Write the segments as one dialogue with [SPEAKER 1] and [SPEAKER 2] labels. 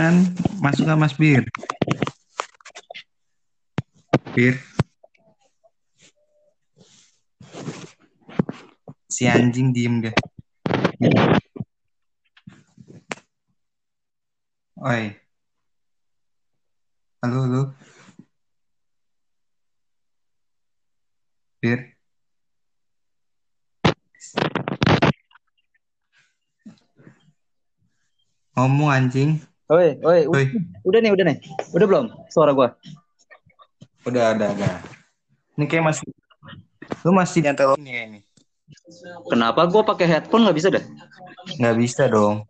[SPEAKER 1] Kan masuk nggak Mas Bir? Bir. Si anjing diem dia. Oi. Halo, halo. Bir. Ngomong anjing.
[SPEAKER 2] Oi, oi,
[SPEAKER 1] Oi.
[SPEAKER 2] udah nih, udah nih. Udah belum suara gua?
[SPEAKER 1] Udah ada, ada. Ini kayak masih lu masih nyantel ini kayak ini.
[SPEAKER 2] Kenapa gua pakai headphone nggak bisa dah?
[SPEAKER 1] Nggak bisa dong.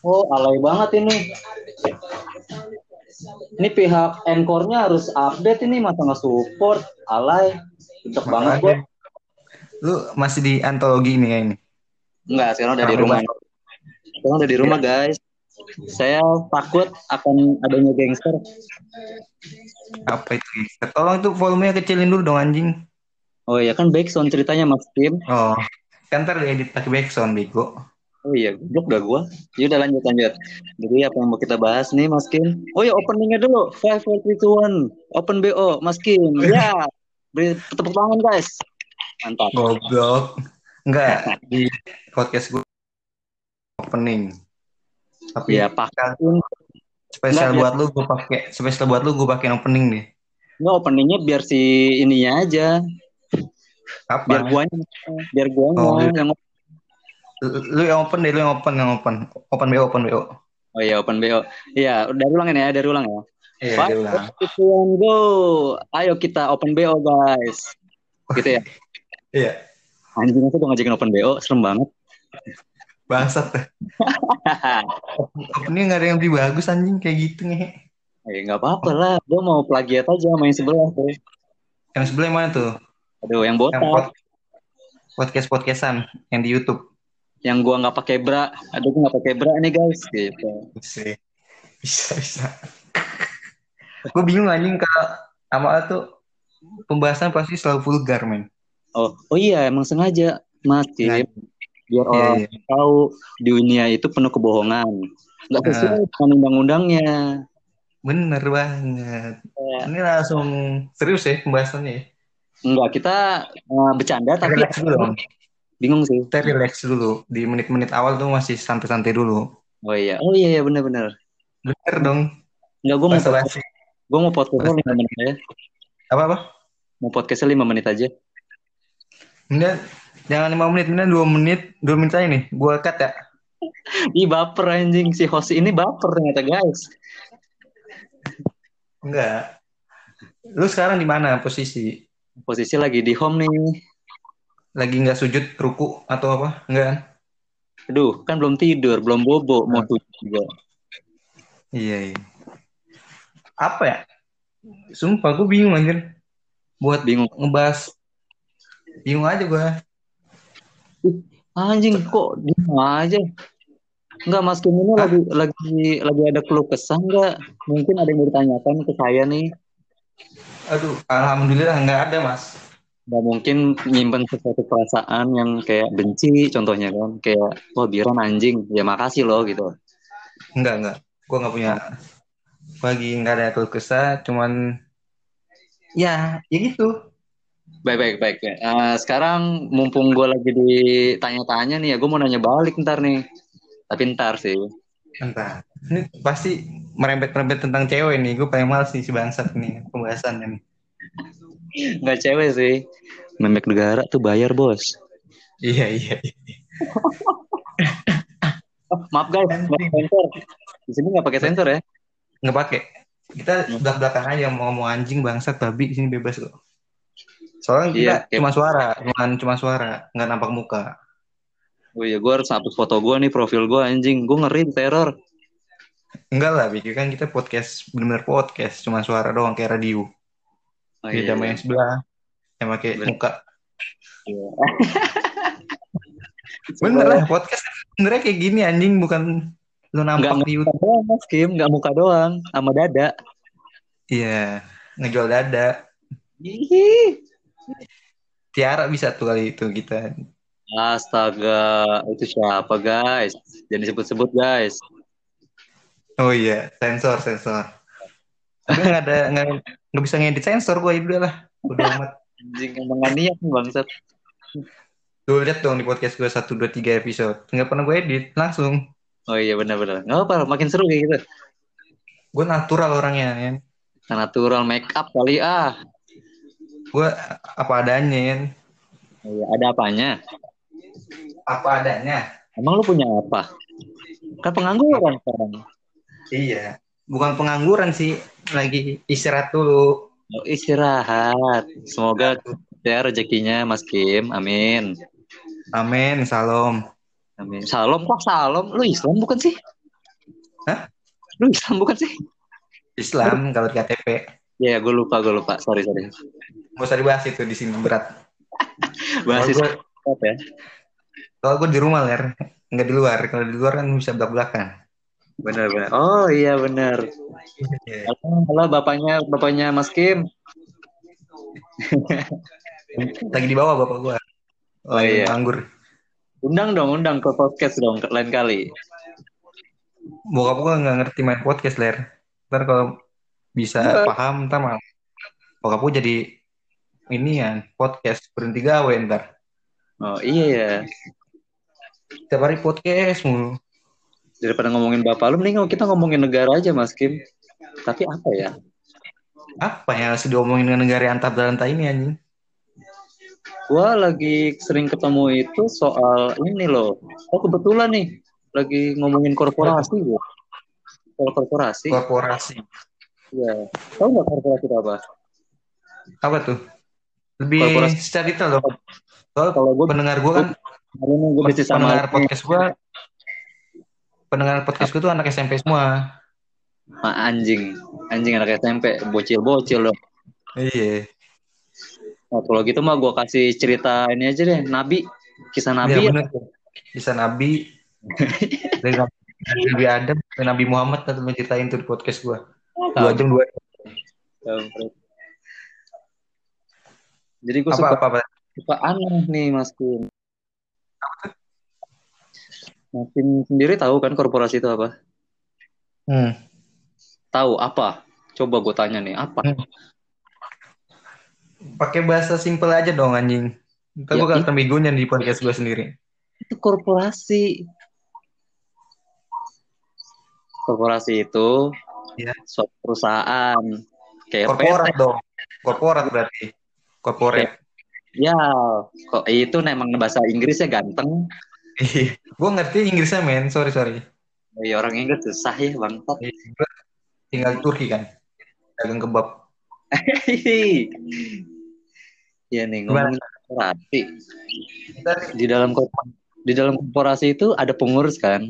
[SPEAKER 2] Oh, alay banget ini. Ini pihak Encore-nya harus update ini masa nggak support, alay. Cocok banget gua.
[SPEAKER 1] Lu masih di antologi ini kayak ini.
[SPEAKER 2] Enggak, sekarang udah di rumah. Sekarang udah di rumah, guys. Saya takut akan adanya gangster.
[SPEAKER 1] Apa itu? guys? Tolong itu volumenya kecilin dulu dong anjing.
[SPEAKER 2] Oh iya kan backsound ceritanya Mas Kim.
[SPEAKER 1] Oh, kan ntar diedit pakai backsound bego.
[SPEAKER 2] Oh iya, goblok gak gua. Ya udah lanjut lanjut. Jadi apa yang mau kita bahas nih Mas Kim? Oh ya openingnya dulu. Five, four, three, two, one. Open BO, Mas Kim. Ya. Beri tepuk tangan guys. Mantap.
[SPEAKER 1] Goblok. Enggak di podcast gue opening. Tapi
[SPEAKER 2] Ya pakai
[SPEAKER 1] spesial
[SPEAKER 2] Enggak,
[SPEAKER 1] buat lu gue pakai spesial buat lu gue pakai opening nih.
[SPEAKER 2] Nggak openingnya biar si ininya aja.
[SPEAKER 1] Apa?
[SPEAKER 2] Biar guanya. Biar guanya
[SPEAKER 1] Oh,
[SPEAKER 2] yang
[SPEAKER 1] Lu, yang open deh, lu yang open, yang open. Open BO, open BO.
[SPEAKER 2] Oh iya open BO. Iya, dari ulang ini ya, dari ulang ya.
[SPEAKER 1] Iya,
[SPEAKER 2] Five,
[SPEAKER 1] ulang.
[SPEAKER 2] one, go. Ayo kita open BO guys. Gitu ya.
[SPEAKER 1] Iya.
[SPEAKER 2] Anjing udah ngajakin open BO, serem banget.
[SPEAKER 1] Bangsat. Opening nggak ada yang lebih bagus anjing kayak gitu nih.
[SPEAKER 2] Ya nggak apa-apa lah, gue mau plagiat aja main sebelah tuh.
[SPEAKER 1] Yang sebelah mana tuh?
[SPEAKER 2] Aduh, yang
[SPEAKER 1] Yang
[SPEAKER 2] botak,
[SPEAKER 1] pod- podcast podcastan yang di YouTube.
[SPEAKER 2] yang gua nggak pakai bra, aduh gua nggak pakai bra nih guys, gitu.
[SPEAKER 1] Bisa, bisa, bisa. gue bingung anjing kalau sama tuh pembahasan pasti selalu vulgar men.
[SPEAKER 2] Oh, oh iya, emang sengaja, Mas Kim,
[SPEAKER 1] Sengaja.
[SPEAKER 2] Biar
[SPEAKER 1] Iya,
[SPEAKER 2] orang
[SPEAKER 1] iya.
[SPEAKER 2] tahu dunia itu penuh kebohongan, nggak
[SPEAKER 1] Nah.
[SPEAKER 2] sesuai dengan undang-undangnya.
[SPEAKER 1] Bener banget.
[SPEAKER 2] Ya.
[SPEAKER 1] Ini langsung serius ya pembahasannya ya.
[SPEAKER 2] Enggak, kita eh, bercanda tapi
[SPEAKER 1] Relax dulu dong.
[SPEAKER 2] bingung sih.
[SPEAKER 1] Kita relax dulu. Di menit-menit awal tuh masih santai-santai dulu.
[SPEAKER 2] Oh iya, oh iya, iya benar-benar.
[SPEAKER 1] Bener dong.
[SPEAKER 2] Enggak, gua mau podcast, gua mau podcastnya lima menit aja.
[SPEAKER 1] Apa-apa?
[SPEAKER 2] Mau podcastnya lima menit aja.
[SPEAKER 1] Mendingan jangan 5 menit, mendingan 2 menit. 2 menit aja nih. Gua cut ya.
[SPEAKER 2] Ih baper anjing si host ini baper ternyata guys.
[SPEAKER 1] Enggak. Lu sekarang di mana posisi?
[SPEAKER 2] Posisi lagi di home nih.
[SPEAKER 1] Lagi nggak sujud ruku atau apa? Enggak kan?
[SPEAKER 2] Aduh, kan belum tidur, belum bobo, mau
[SPEAKER 1] Nah.
[SPEAKER 2] tujuh juga.
[SPEAKER 1] Iya, iya. Apa ya? Sumpah gue bingung anjir. Buat
[SPEAKER 2] Bingung.
[SPEAKER 1] ngebahas. Bingung aja gue.
[SPEAKER 2] Anjing kok diem aja. Enggak Mas Kim ini lagi lagi lagi ada keluh kesah enggak? Mungkin ada yang mau ditanyakan ke saya nih.
[SPEAKER 1] Aduh, alhamdulillah nggak ada mas.
[SPEAKER 2] Nggak mungkin nyimpen sesuatu perasaan yang kayak benci contohnya kan. Kayak, wah Biran anjing, ya makasih loh gitu.
[SPEAKER 1] Enggak, enggak. Gue nggak punya. Gua lagi nggak ada keluh kesah, cuman ya, ya gitu.
[SPEAKER 2] Baik, baik, baik. Eh, sekarang mumpung gue lagi ditanya-tanya nih ya, gue mau nanya balik ntar nih. Tapi ntar sih.
[SPEAKER 1] Entah. Ini pasti merembet-merembet tentang cewek nih. Gue paling males nih si bangsat nih pembahasannya nih.
[SPEAKER 2] Nggak cewek sih. Memek negara tuh bayar, bos.
[SPEAKER 1] Iya, iya, iya.
[SPEAKER 2] Maaf guys, nggak sensor. Di sini nggak pakai sensor ya.
[SPEAKER 1] Nggak pakai. Kita belak-belakan aja mau ngomong anjing bangsat babi di sini bebas kok. Soalnya kita
[SPEAKER 2] Iya, kayak-
[SPEAKER 1] cuma suara, cuma cuma suara, nggak nampak muka.
[SPEAKER 2] Oh iya, gue harus hapus foto gue nih, profil gue anjing. Gue ngeri teror.
[SPEAKER 1] Enggak lah, Biki kan kita podcast bener podcast, cuma suara doang kayak radio.
[SPEAKER 2] Oh,
[SPEAKER 1] Beda
[SPEAKER 2] iya,
[SPEAKER 1] sama
[SPEAKER 2] iya.
[SPEAKER 1] yang sebelah, yang pakai
[SPEAKER 2] Bener.
[SPEAKER 1] muka.
[SPEAKER 2] Iya.
[SPEAKER 1] Bener lah, podcast sebenarnya kayak gini anjing, bukan lu nampak
[SPEAKER 2] nggak
[SPEAKER 1] di
[SPEAKER 2] muka
[SPEAKER 1] YouTube.
[SPEAKER 2] doang, Mas Kim. Nggak muka doang, sama dada.
[SPEAKER 1] Iya, ngejual dada.
[SPEAKER 2] Ih.
[SPEAKER 1] Tiara bisa tuh kali itu kita.
[SPEAKER 2] Astaga, itu siapa guys? Jangan disebut-sebut guys.
[SPEAKER 1] Oh iya, sensor, sensor. Tapi nggak ada, nggak bisa ngedit sensor gue, udah lah. Udah amat.
[SPEAKER 2] Anjing emang niat bangsat.
[SPEAKER 1] Tuh lihat dong di podcast gue satu dua tiga episode. Nggak pernah gue edit, langsung.
[SPEAKER 2] Oh iya benar-benar. Nggak apa, makin seru kayak gitu.
[SPEAKER 1] Gue natural orangnya, ya.
[SPEAKER 2] Natural make up kali ah.
[SPEAKER 1] Gue apa adanya, ya.
[SPEAKER 2] Iya, ada apanya?
[SPEAKER 1] Apa adanya.
[SPEAKER 2] Emang lu punya apa? Kan pengangguran sekarang.
[SPEAKER 1] Iya. Bukan pengangguran sih, lagi istirahat dulu.
[SPEAKER 2] Oh, istirahat. Semoga ya rezekinya Mas Kim. Amin.
[SPEAKER 1] Amin, salam.
[SPEAKER 2] Amin. Salam kok salam? Lu Islam bukan sih?
[SPEAKER 1] Hah?
[SPEAKER 2] Lu Islam bukan sih?
[SPEAKER 1] Islam kalau di KTP.
[SPEAKER 2] Ya, gue lupa, gue lupa. Sorry, sorry.
[SPEAKER 1] Gak usah dibahas itu di sini berat.
[SPEAKER 2] Bahas
[SPEAKER 1] gue,
[SPEAKER 2] ya.
[SPEAKER 1] kalau gue di rumah ler, nggak di luar. Kalau di luar kan bisa belak belakan.
[SPEAKER 2] Benar, benar. Oh iya benar. Halo, halo bapaknya, bapaknya Mas Kim.
[SPEAKER 1] Lagi di bawah bapak gue.
[SPEAKER 2] Oh iya.
[SPEAKER 1] Anggur.
[SPEAKER 2] Undang dong, undang ke podcast dong lain kali.
[SPEAKER 1] Bokap gue nggak ngerti main podcast ler. Ntar kalau bisa
[SPEAKER 2] Iya.
[SPEAKER 1] paham ntar malah bokap gue jadi ini ya podcast berhenti gawe ntar.
[SPEAKER 2] Oh iya ya.
[SPEAKER 1] Tiap hari podcast mulu.
[SPEAKER 2] Daripada ngomongin bapak lu, mending kita ngomongin negara aja Mas Kim. Tapi apa ya?
[SPEAKER 1] Apa yang harus diomongin dengan negara yang antar berantai ini anjing?
[SPEAKER 2] Gua lagi sering ketemu itu soal ini loh. Oh kebetulan nih, lagi ngomongin korporasi gua. Soal korporasi.
[SPEAKER 1] Korporasi.
[SPEAKER 2] Iya. Tahu nggak korporasi itu apa?
[SPEAKER 1] Apa tuh? Lebih
[SPEAKER 2] Korporasi.
[SPEAKER 1] secara detail dong. Soalnya
[SPEAKER 2] Kalau gue
[SPEAKER 1] pendengar gue kan
[SPEAKER 2] gue bisnis sama
[SPEAKER 1] pendengar podcast gue pendengar podcast gue tuh anak SMP semua.
[SPEAKER 2] Ma, anjing, anjing anak SMP, bocil-bocil loh.
[SPEAKER 1] Iya.
[SPEAKER 2] Nah, kalau gitu mah gue kasih cerita ini aja deh, Nabi, kisah Nabi
[SPEAKER 1] Iya
[SPEAKER 2] ya.
[SPEAKER 1] bener. Bisa Nabi. dari Nabi Nabi Adam Nabi Muhammad nanti lo ceritain tuh di podcast gue. Dua jam dua jam.
[SPEAKER 2] Jadi gue
[SPEAKER 1] Apa,
[SPEAKER 2] suka,
[SPEAKER 1] apa apa
[SPEAKER 2] suka aneh nih Mas Kim. Mas Kim sendiri tahu kan korporasi itu apa?
[SPEAKER 1] Hmm.
[SPEAKER 2] Tahu apa? Coba gue tanya nih, apa?
[SPEAKER 1] Hmm. Pakai bahasa simpel aja dong anjing. Ntar
[SPEAKER 2] Ya,
[SPEAKER 1] gue akan begonya di podcast gue sendiri.
[SPEAKER 2] Itu korporasi. Korporasi itu
[SPEAKER 1] Iya.
[SPEAKER 2] suatu perusahaan kayak
[SPEAKER 1] Korporat
[SPEAKER 2] PT.
[SPEAKER 1] dong. Korporat berarti. Korporat.
[SPEAKER 2] Ya, kok itu emang bahasa Inggrisnya ganteng.
[SPEAKER 1] gue ngerti Inggrisnya men. Sorry sorry.
[SPEAKER 2] Ya orang Inggris susah ya bang.
[SPEAKER 1] Gue tinggal di Turki kan. Dagang kebab.
[SPEAKER 2] ya nih ngomongin korporasi. Di dalam di dalam korporasi itu ada pengurus kan,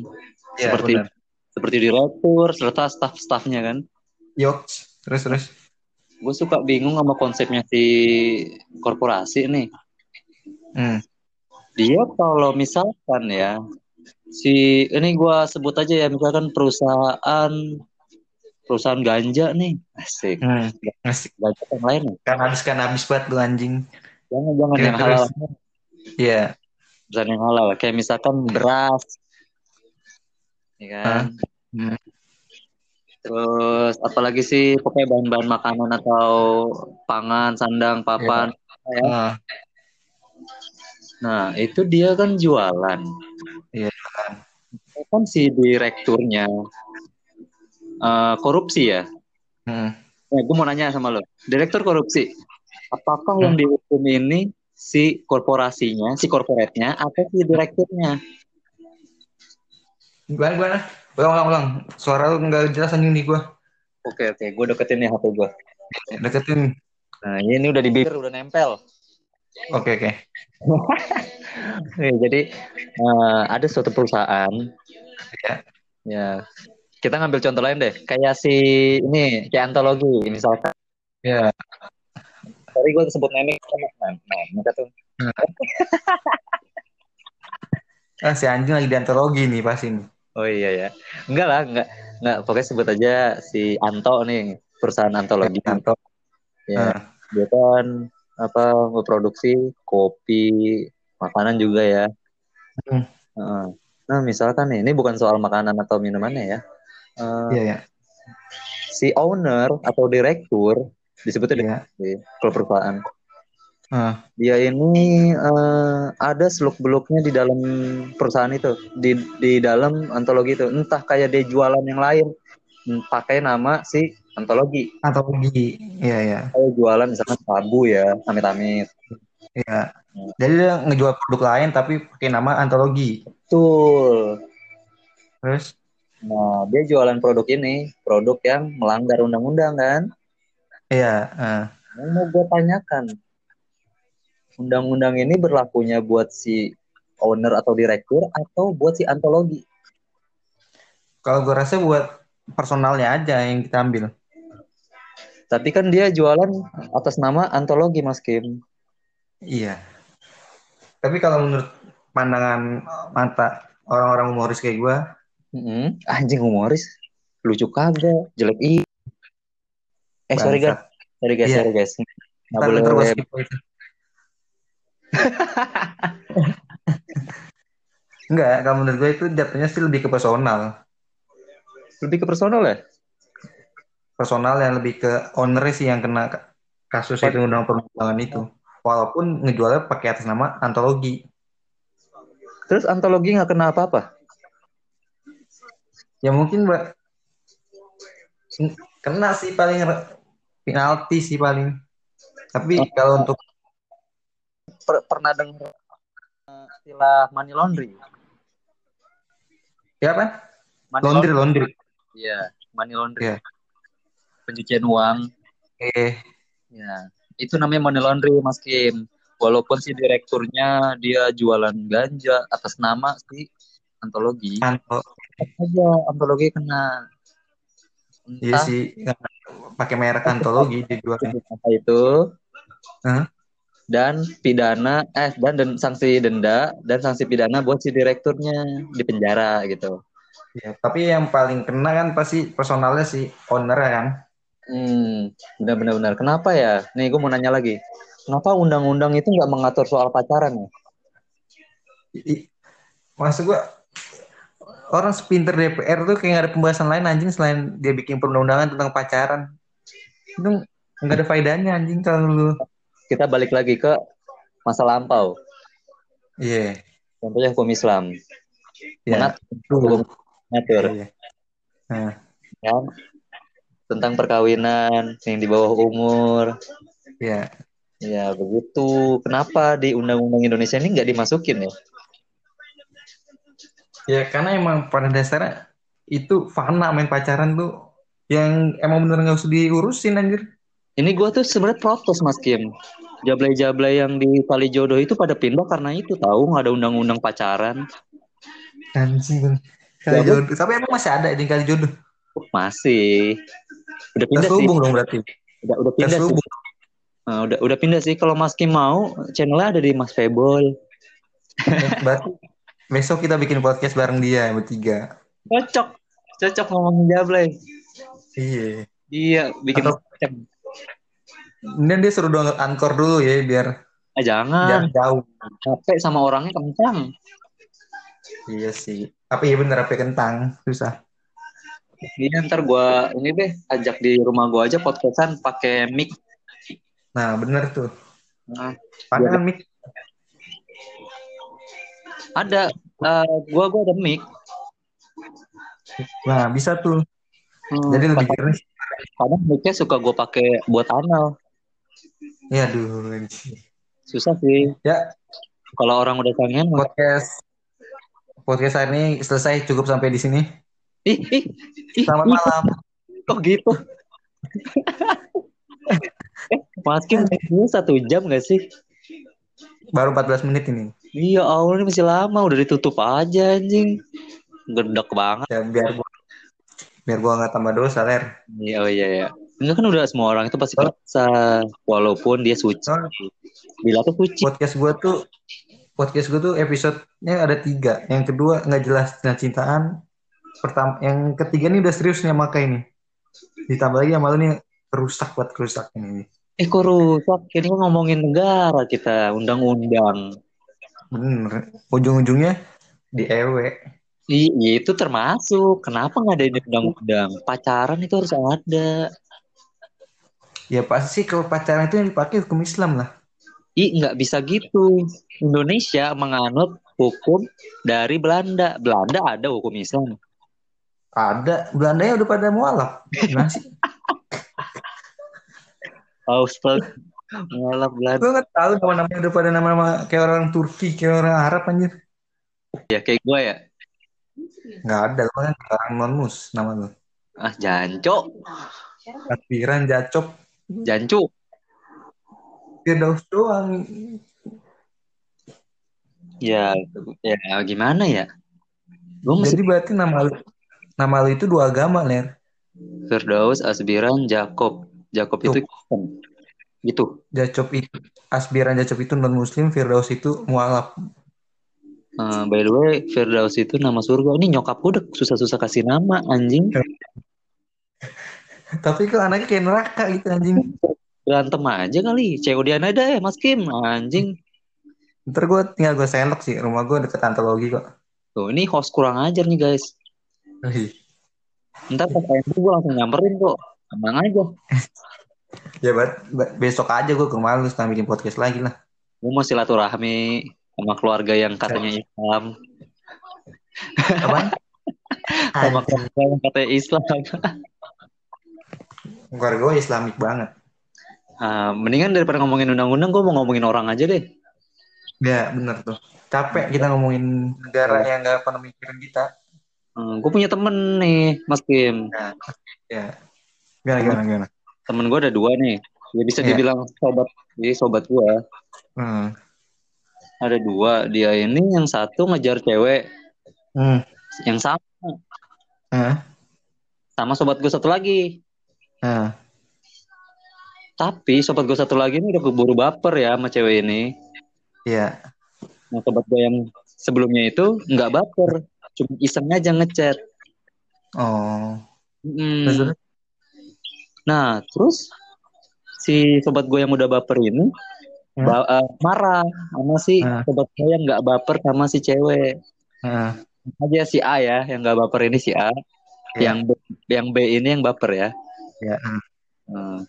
[SPEAKER 1] ya,
[SPEAKER 2] seperti
[SPEAKER 1] benar.
[SPEAKER 2] seperti direktur serta staf-stafnya kan.
[SPEAKER 1] Yoks. Terus terus.
[SPEAKER 2] Gue suka bingung sama konsepnya si korporasi nih.
[SPEAKER 1] Hmm.
[SPEAKER 2] Dia kalau misalkan ya si ini gua sebut aja ya misalkan perusahaan perusahaan ganja nih asik
[SPEAKER 1] Hmm. Asik.
[SPEAKER 2] ganja yang lain.
[SPEAKER 1] Kan habis kan habis banget lu anjing.
[SPEAKER 2] jangan jangan yang
[SPEAKER 1] terus.
[SPEAKER 2] halal
[SPEAKER 1] Iya.
[SPEAKER 2] perusahaan yang halal kayak misalkan beras ya kan
[SPEAKER 1] Hmm.
[SPEAKER 2] Terus apalagi sih pokoknya bahan-bahan makanan atau pangan sandang papan ya.
[SPEAKER 1] Ah,
[SPEAKER 2] nah itu dia kan jualan
[SPEAKER 1] Iya.
[SPEAKER 2] kan si direkturnya eh, korupsi ya
[SPEAKER 1] hmm.
[SPEAKER 2] Nah, gue mau nanya sama lo, direktur korupsi, apakah
[SPEAKER 1] Hmm.
[SPEAKER 2] yang dihukum ini si korporasinya, si korporatnya, atau si direkturnya?
[SPEAKER 1] Gimana gimana? Ulang ulang ulang. Suara lu nggak jelas anjing di gua.
[SPEAKER 2] Oke oke, gue deketin nih HP gue.
[SPEAKER 1] Deketin.
[SPEAKER 2] Nah ini udah di bibir, udah nempel.
[SPEAKER 1] Oke oke.
[SPEAKER 2] Nih, jadi eh, ada suatu perusahaan,
[SPEAKER 1] Ya.
[SPEAKER 2] ya kita ngambil contoh lain deh, kayak si ini, kayak antologi, misalkan.
[SPEAKER 1] Ya.
[SPEAKER 2] Tadi gue sebut nenek, nah, nah, mereka tuh
[SPEAKER 1] Ah, si anjing lagi di antologi nih pasti nih.
[SPEAKER 2] Oh iya ya. Enggak lah, enggak. Enggak, pokoknya sebut aja si Anto nih, perusahaan antologi.
[SPEAKER 1] Anto.
[SPEAKER 2] Ya,
[SPEAKER 1] Ah.
[SPEAKER 2] dia kan apa memproduksi kopi, makanan juga ya.
[SPEAKER 1] Hmm.
[SPEAKER 2] Heeh. Nah, misalkan nih, ini bukan soal makanan atau minumannya ya. Eh,
[SPEAKER 1] Iya ya.
[SPEAKER 2] si owner atau direktur disebutnya
[SPEAKER 1] Iya.
[SPEAKER 2] di kalau perusahaan
[SPEAKER 1] Ah,
[SPEAKER 2] dia ini eh, ada seluk beluknya di dalam perusahaan itu. Di di dalam antologi itu. Entah kayak dia jualan yang lain. Hmm, pakai nama si antologi.
[SPEAKER 1] Antologi. Iya ya.
[SPEAKER 2] kayak jualan misalkan sabu ya amit-amit.
[SPEAKER 1] Iya. Jadi dia ngejual produk lain tapi pakai nama antologi.
[SPEAKER 2] betul.
[SPEAKER 1] Terus?
[SPEAKER 2] Nah dia jualan produk ini. Produk yang melanggar undang-undang kan?
[SPEAKER 1] Iya,
[SPEAKER 2] yang mau gue tanyakan undang-undang ini berlakunya buat si owner atau direktur atau buat si antologi
[SPEAKER 1] kalau gue rasa buat personalnya aja yang kita ambil.
[SPEAKER 2] tapi kan dia jualan atas nama antologi mas Kim
[SPEAKER 1] Iya. Tapi kalau menurut pandangan mata orang-orang humoris kayak gue,
[SPEAKER 2] Mm-mm. Anjing humoris. Lucu kagak, jelek i. Eh sorry guys, sorry guys,
[SPEAKER 1] Iya.
[SPEAKER 2] sorry guys. Nggak boleh
[SPEAKER 1] ntar gua skip itu. Enggak, kalau menurut gue itu jatuhnya sih lebih ke personal.
[SPEAKER 2] lebih ke personal ya?
[SPEAKER 1] Personal yang lebih ke owner sih yang kena ka- kasus itu undang perundangan itu. Walaupun ngejualnya pakai atas nama antologi.
[SPEAKER 2] Terus antologi nggak kena apa-apa?
[SPEAKER 1] Ya mungkin Mbak kena sih paling penalti sih paling. Tapi kalau untuk
[SPEAKER 2] Per- pernah dengar eh, istilah money laundry?
[SPEAKER 1] ya apa?
[SPEAKER 2] Money
[SPEAKER 1] Laundry, laundry.
[SPEAKER 2] Iya, money laundry.
[SPEAKER 1] Iya.
[SPEAKER 2] Pencucian uang.
[SPEAKER 1] Eh,
[SPEAKER 2] Ya, itu namanya money laundry Mas Kim. Walaupun si direkturnya dia jualan ganja atas nama si antologi,
[SPEAKER 1] anto,
[SPEAKER 2] aja antologi kena.
[SPEAKER 1] iya
[SPEAKER 2] Entah
[SPEAKER 1] sih pakai merek antologi dijualnya.
[SPEAKER 2] apa itu
[SPEAKER 1] Hah?
[SPEAKER 2] Dan pidana eh dan, dan sanksi denda dan sanksi pidana buat si direkturnya di penjara gitu.
[SPEAKER 1] Ya, tapi yang paling kena kan pasti personalnya si owner kan.
[SPEAKER 2] Hmm, benar-benar benar. Kenapa ya? Nih gue mau nanya lagi. Kenapa undang-undang itu nggak mengatur soal pacaran ya?
[SPEAKER 1] Maksud gua orang sepinter DPR tuh kayak gak ada pembahasan lain anjing selain dia bikin perundang-undangan tentang pacaran. Itu nggak ada faedahnya anjing kalau lu.
[SPEAKER 2] Kita balik lagi ke masa lampau.
[SPEAKER 1] Iya.
[SPEAKER 2] Contohnya hukum Islam.
[SPEAKER 1] Iya.
[SPEAKER 2] Mengatur, hukum mengatur
[SPEAKER 1] Iya. Nah,
[SPEAKER 2] kan? tentang perkawinan yang di bawah umur.
[SPEAKER 1] iya.
[SPEAKER 2] Ya begitu. Kenapa di undang-undang Indonesia ini nggak dimasukin ya?
[SPEAKER 1] Ya karena emang pada dasarnya itu fana main pacaran tuh yang emang bener nggak usah diurusin anjir.
[SPEAKER 2] Ini gua tuh sebenarnya protes Mas Kim. Jablay-jablay yang di Kali Jodoh itu pada pindah karena itu tahu nggak ada undang-undang pacaran.
[SPEAKER 1] Anjing. Kali jodoh. Tapi emang masih ada di kali jodoh.
[SPEAKER 2] Masih. Udah pindah sih.
[SPEAKER 1] Terselubung dong berarti.
[SPEAKER 2] Udah, udah pindah sih.
[SPEAKER 1] Terselubung.
[SPEAKER 2] Nah, udah udah pindah sih. Kalau Mas Kim mau, channelnya ada di Mas Febol.
[SPEAKER 1] Eh, Berarti besok kita bikin podcast bareng dia bertiga.
[SPEAKER 2] Cocok. Cocok ngomongin Jablay.
[SPEAKER 1] Iya.
[SPEAKER 2] Iya, bikin
[SPEAKER 1] Atau- Dan dia suruh download Anchor dulu ya biar
[SPEAKER 2] Ah, jangan.
[SPEAKER 1] biar jauh.
[SPEAKER 2] Capek sama orangnya kencang.
[SPEAKER 1] Iya sih. Tapi iya bener apa kentang susah.
[SPEAKER 2] Iya, ntar gua ini deh ajak di rumah gua aja podcastan pakai mic.
[SPEAKER 1] Nah bener tuh.
[SPEAKER 2] Nah,
[SPEAKER 1] Padahal mic
[SPEAKER 2] ada eh, gua gua ada mic.
[SPEAKER 1] Nah bisa tuh.
[SPEAKER 2] Hmm,
[SPEAKER 1] Jadi lebih jernih.
[SPEAKER 2] kadang mic-nya suka gua pakai buat anal.
[SPEAKER 1] Ya aduh.
[SPEAKER 2] Susah sih.
[SPEAKER 1] Ya
[SPEAKER 2] Kalau orang udah kangen,
[SPEAKER 1] podcast podcast hari ini selesai cukup sampai di sini.
[SPEAKER 2] ih, ih, ih,
[SPEAKER 1] Selamat malam.
[SPEAKER 2] kok gitu? eh, Mas Kim, ini satu jam gak sih?
[SPEAKER 1] Baru 14 menit ini.
[SPEAKER 2] Iya, Allah ini masih lama, udah ditutup aja anjing. Gedek banget.
[SPEAKER 1] Ya biar gua biar gua nggak tambah dosa ler.
[SPEAKER 2] Iya, oh iya ya. Enggak kan udah semua orang itu pasti
[SPEAKER 1] Oh.
[SPEAKER 2] walaupun dia suci.
[SPEAKER 1] Soalnya
[SPEAKER 2] Bila tuh suci.
[SPEAKER 1] podcast gua tuh podcast gua tuh episodenya ada tiga. Yang kedua nggak jelas cintaan. Pertama, yang ketiga nih udah serius nih maka ini. Ditambah lagi sama lu nih rusak buat kerusak ini.
[SPEAKER 2] Eh kok rusak? Ini kan ngomongin negara kita, undang-undang.
[SPEAKER 1] Bener. Ujung-ujungnya di EW.
[SPEAKER 2] Iya, itu termasuk. Kenapa nggak ada ini undang-undang? Pacaran itu harus ada.
[SPEAKER 1] Ya pasti kalau pacaran itu yang dipakai hukum Islam lah.
[SPEAKER 2] Ih, nggak bisa gitu. Indonesia menganut hukum dari Belanda. Belanda ada hukum Islam.
[SPEAKER 1] Ada Belanda ya udah pada mualaf. Gimana sih?
[SPEAKER 2] Ausfeld mengalap Belanda.
[SPEAKER 1] Gue nggak tahu nama-namanya udah pada nama-nama kayak orang Turki, kayak orang Arab anjir.
[SPEAKER 2] Ya kayak gue ya.
[SPEAKER 1] Nggak ada, lu kan orang non mus nama lu.
[SPEAKER 2] Ah, janco.
[SPEAKER 1] Aspiran, Jacop,
[SPEAKER 2] Jancu.
[SPEAKER 1] Firdaus doang.
[SPEAKER 2] Ya, ya gimana ya? Gue mesti
[SPEAKER 1] Jadi berarti nama lu, nama lu itu dua agama, Ler.
[SPEAKER 2] Firdaus, Asbiran, Jakob. Jakob itu Kristen. Gitu.
[SPEAKER 1] Jacop itu, Aspiran Jacop itu non muslim, Firdaus itu mualaf.
[SPEAKER 2] Eh, by the way, Firdaus itu nama surga. Ini nyokap gue udah susah-susah kasih nama, anjing.
[SPEAKER 1] Tapi kok anaknya kayak neraka gitu anjing.
[SPEAKER 2] Berantem aja kali. COD ada ya, Mas Kim. Anjing.
[SPEAKER 1] Ntar gue tinggal gue senok sih, rumah gue deket antologi kok.
[SPEAKER 2] Tuh, ini host kurang ajar nih, guys. Ntar pas itu gue langsung nyamperin kok. Tenang aja.
[SPEAKER 1] Ya bat, besok aja gue ke rumah lu setelah bikin podcast lagi lah.
[SPEAKER 2] Gue mau silaturahmi sama keluarga yang katanya Islam.
[SPEAKER 1] Apaan?
[SPEAKER 2] Sama keluarga yang katanya Islam.
[SPEAKER 1] Keluarga gue islamik banget.
[SPEAKER 2] Ah, mendingan daripada ngomongin undang-undang, gue mau ngomongin orang aja deh.
[SPEAKER 1] Ya bener tuh. Capek kita ngomongin negara yang gak pernah mikirin kita.
[SPEAKER 2] Hmm, gue punya temen nih, Mas Kim.
[SPEAKER 1] Nah, ya. Gimana, gimana, gimana?
[SPEAKER 2] Temen gue ada dua nih. Ya bisa
[SPEAKER 1] Iya.
[SPEAKER 2] dibilang sobat, jadi sobat gue.
[SPEAKER 1] Hmm.
[SPEAKER 2] Ada dua. Dia ini yang satu ngejar cewek,
[SPEAKER 1] Hmm.
[SPEAKER 2] yang sama
[SPEAKER 1] Hah?
[SPEAKER 2] sama sobat gue satu lagi.
[SPEAKER 1] Hah?
[SPEAKER 2] Tapi sobat gue satu lagi ini udah keburu baper ya sama cewek ini.
[SPEAKER 1] Iya.
[SPEAKER 2] Nah, sobat gue yang sebelumnya itu nggak baper, cuma iseng aja ngechat.
[SPEAKER 1] Oh.
[SPEAKER 2] Mm.
[SPEAKER 1] Terus,
[SPEAKER 2] Nah, terus si sobat gue yang udah baper ini
[SPEAKER 1] Hmm.
[SPEAKER 2] ba- eh, marah sama si
[SPEAKER 1] Hmm.
[SPEAKER 2] sobat gue yang nggak baper sama si cewek.
[SPEAKER 1] Hah?
[SPEAKER 2] Aja si A ya, yang nggak baper ini si A.
[SPEAKER 1] Iya.
[SPEAKER 2] Yang B, yang B ini yang baper ya.
[SPEAKER 1] Ya.
[SPEAKER 2] Hmm.